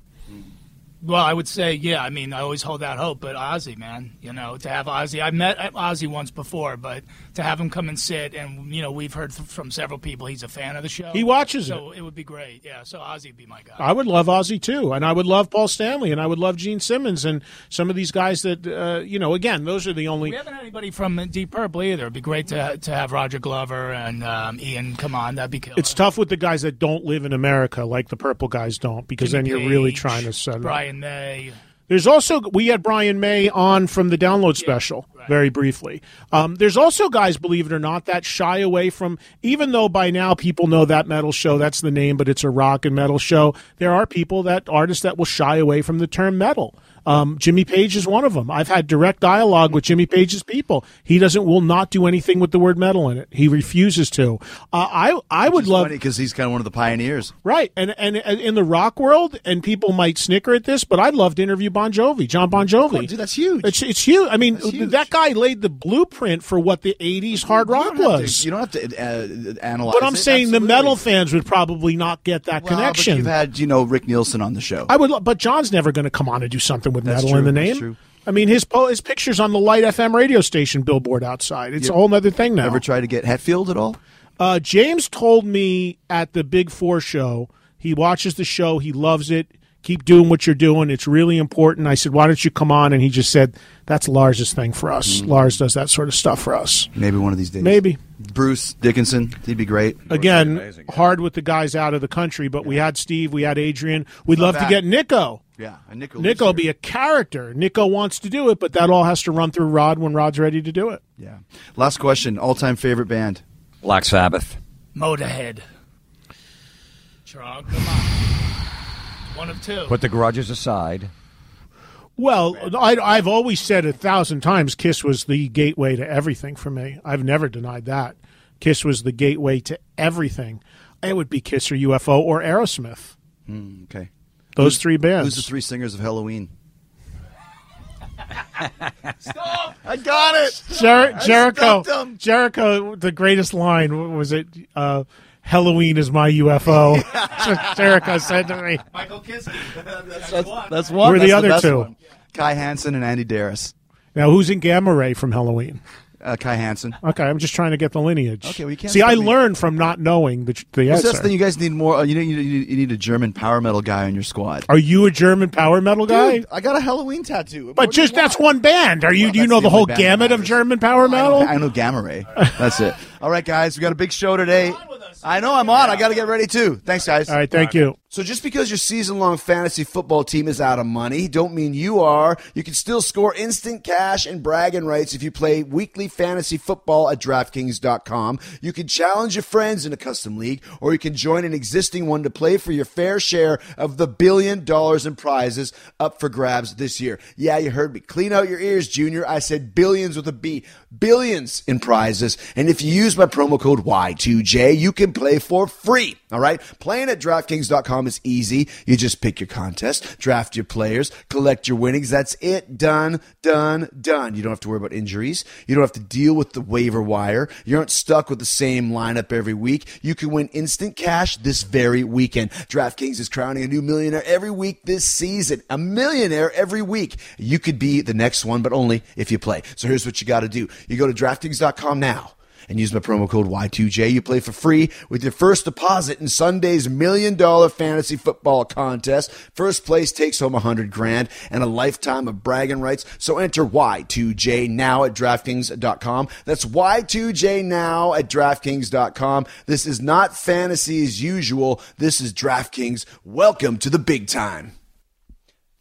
Well, I would say, yeah. I mean, I always hold out hope, but Ozzy, man, you know, to have Ozzy, I met Ozzy once before, but to have him come and sit, and you know, we've heard from several people he's a fan of the show. He watches it. so it. would be great. Yeah, so Ozzy would be my guy. I would love Ozzy too, and I would love Paul Stanley, and I would love Gene Simmons, and some of these guys that uh, you know. Again, those are the only. we haven't had anybody from Deep Purple either. It'd be great to to have Roger Glover and um, Ian come on. That'd be killer. It's tough with the guys that don't live in America, like the Purple guys don't, because Jimmy then you're really trying to set it. Brian May. There's also we had Brian May on from the download special very briefly. Um, there's also guys, believe it or not, that shy away from. Even though by now people know that metal show, that's the name, but it's a rock and metal show. There are people that artists that will shy away from the term metal. Um, Jimmy Page is one of them. I've had direct dialogue with Jimmy Page's people. He doesn't will not do anything with the word metal in it. He refuses to. Uh, I I would love because he's kind of one of the pioneers. Right, and, and and in the rock world, and people might snicker at this, but I'd love to interview Bon Jovi, John Bon Jovi. Oh, dude, that's huge. It's it's huge. I mean, huge. that guy laid the blueprint for what the '80s hard rock to- was. you don't have to uh, analyze. But I'm it. saying the metal fans would probably not get that Well, but connection. you've had you know Rick Nielsen on the show. I would, but John's never going to come on and do something with That's metal in true, the that's name. true. I mean, his po- his pictures on the Light FM radio station billboard outside. It's a whole other thing now. Ever try to get Hetfield at all? Uh, James told me at the Big Four show, he watches the show, he loves it. Keep doing what you're doing. It's really important. I said, why don't you come on? And he just said, that's Lars's thing for us. Mm-hmm. Lars does that sort of stuff for us. Maybe one of these days. Maybe. Bruce Dickinson. He'd be great. Again, amazing, yeah. hard with the guys out of the country, but we had Steve, we had Adrian. We'd love to get Nicko. Yeah, and Nicko. Nicko will be a character. Nicko wants to do it, but that all has to run through Rod when Rod's ready to do it. Yeah. Last question. All-time favorite band. Black Sabbath. Motorhead. Trunk 'em up. One of two. Put the grudges aside. Well, I, I've always said a thousand times Kiss was the gateway to everything for me. I've never denied that. Kiss was the gateway to everything. It would be Kiss or UFO or Aerosmith. Okay. Those three bands. Who's the three singers of Helloween? [laughs] I got it. Jer- Jericho. stumped 'em. Jericho. The greatest line was it. Uh, Helloween is my UFO. [laughs] Jericho said to me. Michael Kiske. [laughs] That's, that's one. Who are the That's other best two? one. Kai Hansen and Andi Deris. Now, who's in Gamma Ray from Helloween? Uh, Kai Hansen. Okay, I'm just trying to get the lineage. Okay, well, you can't See, I stop me. learned from not knowing the, the So answer. that's the thing. You guys need more. Uh, you, know, you, need, you need a German power metal guy on your squad. Are you a German power metal guy? Dude, I got a Helloween tattoo. What But do just that's one band. Are you? Well, do you know the the whole only band that gamut of. German power I metal? know, I know Gamma Ray. That's it. All right, guys, we got a big show today. I know I'm on. I got to get ready too. Thanks, guys. All right, thank you. So just because your season-long fantasy football team is out of money, don't mean you are. You can still score instant cash and bragging rights if you play weekly fantasy football at DraftKings.com. You can challenge your friends in a custom league, or you can join an existing one to play for your fair share of the billion dollars in prizes up for grabs this year. Yeah, you heard me. Clean out your ears, Junior. I said billions with a B. Billions in prizes. And if you use my promo code Y2J, you can play for free. All right? Playing at DraftKings.com is easy. You just pick your contest, draft your players, collect your winnings. That's it. Done, done, done. You don't have to worry about injuries. You don't have to deal with the waiver wire. You aren't stuck with the same lineup every week. You can win instant cash this very weekend. DraftKings is crowning a new millionaire every week this season. A millionaire every week. You could be the next one, but only if you play. So here's what you got to do. You go to DraftKings.com now and use my promo code Y2J. You play for free with your first deposit in Sunday's million dollar fantasy football contest. First place takes home a hundred grand and a lifetime of bragging rights. So enter Y2J now at DraftKings.com. That's Y2J now at DraftKings.com. This is not fantasy as usual. This is DraftKings. Welcome to the big time.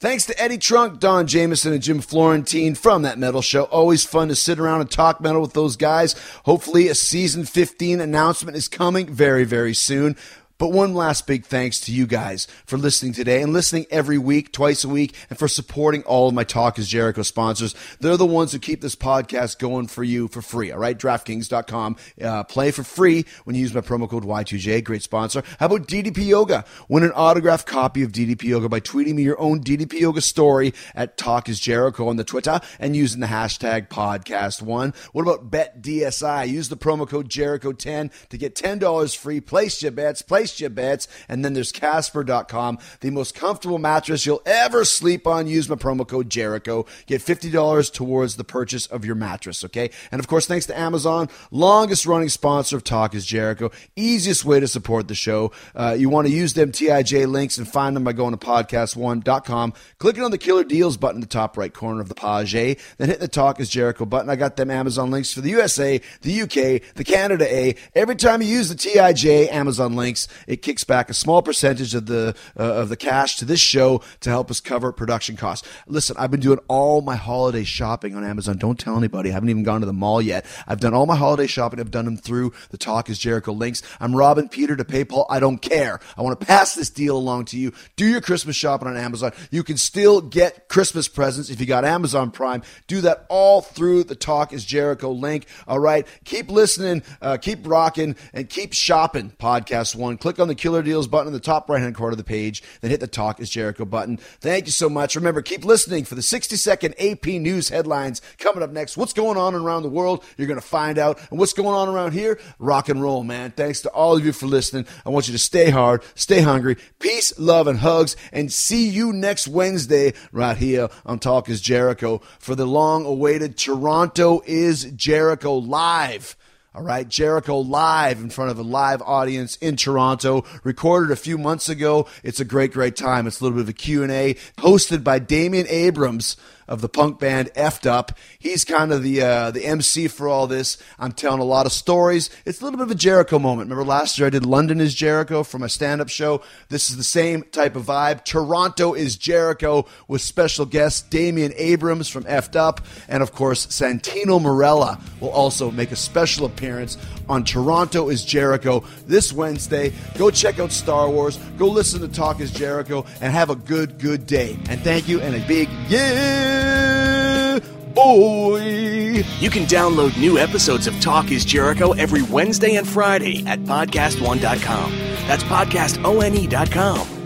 Thanks to Eddie Trunk, Don Jamieson, and Jim Florentine from that metal show. Always fun to sit around and talk metal with those guys. Hopefully, a season 15 announcement is coming very, very soon. But one last big thanks to you guys for listening today and listening every week, twice a week, and for supporting all of my Talk is Jericho sponsors. They're the ones who keep this podcast going for you for free, all right? DraftKings.com. Uh, play for free when you use my promo code Y2J. Great sponsor. How about DDP Yoga? Win an autographed copy of DDP Yoga by tweeting me your own DDP Yoga story at Talk is Jericho on the Twitter and using the hashtag podcast1. What about BetDSI? Use the promo code Jericho10 to get $10 free. Place your bets, place your bets. And then there's Casper.com, the most comfortable mattress you'll ever sleep on. Use my promo code Jericho. Get $50 towards the purchase of your mattress, okay? And of course, thanks to Amazon, longest running sponsor of Talk is Jericho. Easiest way to support the show. Uh, you want to use them TIJ links and find them by going to podcast1.com, clicking on the killer deals button in the top right corner of the page, then hit the Talk is Jericho button. I got them Amazon links for the USA, the UK, the Canada A. Every time you use the TIJ Amazon links, it kicks back a small percentage of the uh, of the cash to this show to help us cover production costs. Listen, I've been doing all my holiday shopping on Amazon. Don't tell anybody. I haven't even gone to the mall yet. I've done all my holiday shopping. I've done them through the Talk is Jericho links. I'm robbing Peter to PayPal. I don't care. I want to pass this deal along to you. Do your Christmas shopping on Amazon. You can still get Christmas presents if you got Amazon Prime. Do that all through the Talk is Jericho link. All right. Keep listening, uh, keep rocking, and keep shopping. Podcast one. Click on the Killer Deals button in the top right hand corner of the page, then hit the Talk is Jericho button. Thank you so much. Remember, keep listening for the 60 second AP news headlines coming up next. What's going on around the world? You're going to find out. And what's going on around here? Rock and roll, man. Thanks to all of you for listening. I want you to stay hard, stay hungry. Peace, love, and hugs. And see you next Wednesday right here on Talk is Jericho for the long awaited Toronto is Jericho live. All right, Jericho live in front of a live audience in Toronto, recorded a few months ago. It's a great, great time. It's a little bit of a Q&A hosted by Damian Abrams of the punk band Effed Up. He's kind of the uh, the MC for all this. I'm telling a lot of stories. It's a little bit of a Jericho moment. Remember last year I did London is Jericho for my stand up show. This is the same type of vibe. Toronto is Jericho with special guests Damian Abrams from Effed Up, and of course Santino Marella will also make a special appearance on Toronto is Jericho this Wednesday. Go check out Star Wars. Go listen to Talk is Jericho and have a good, good day. And thank you and a big boy. You can download new episodes of Talk is Jericho every Wednesday and Friday at podcastone.com. That's podcastone.com.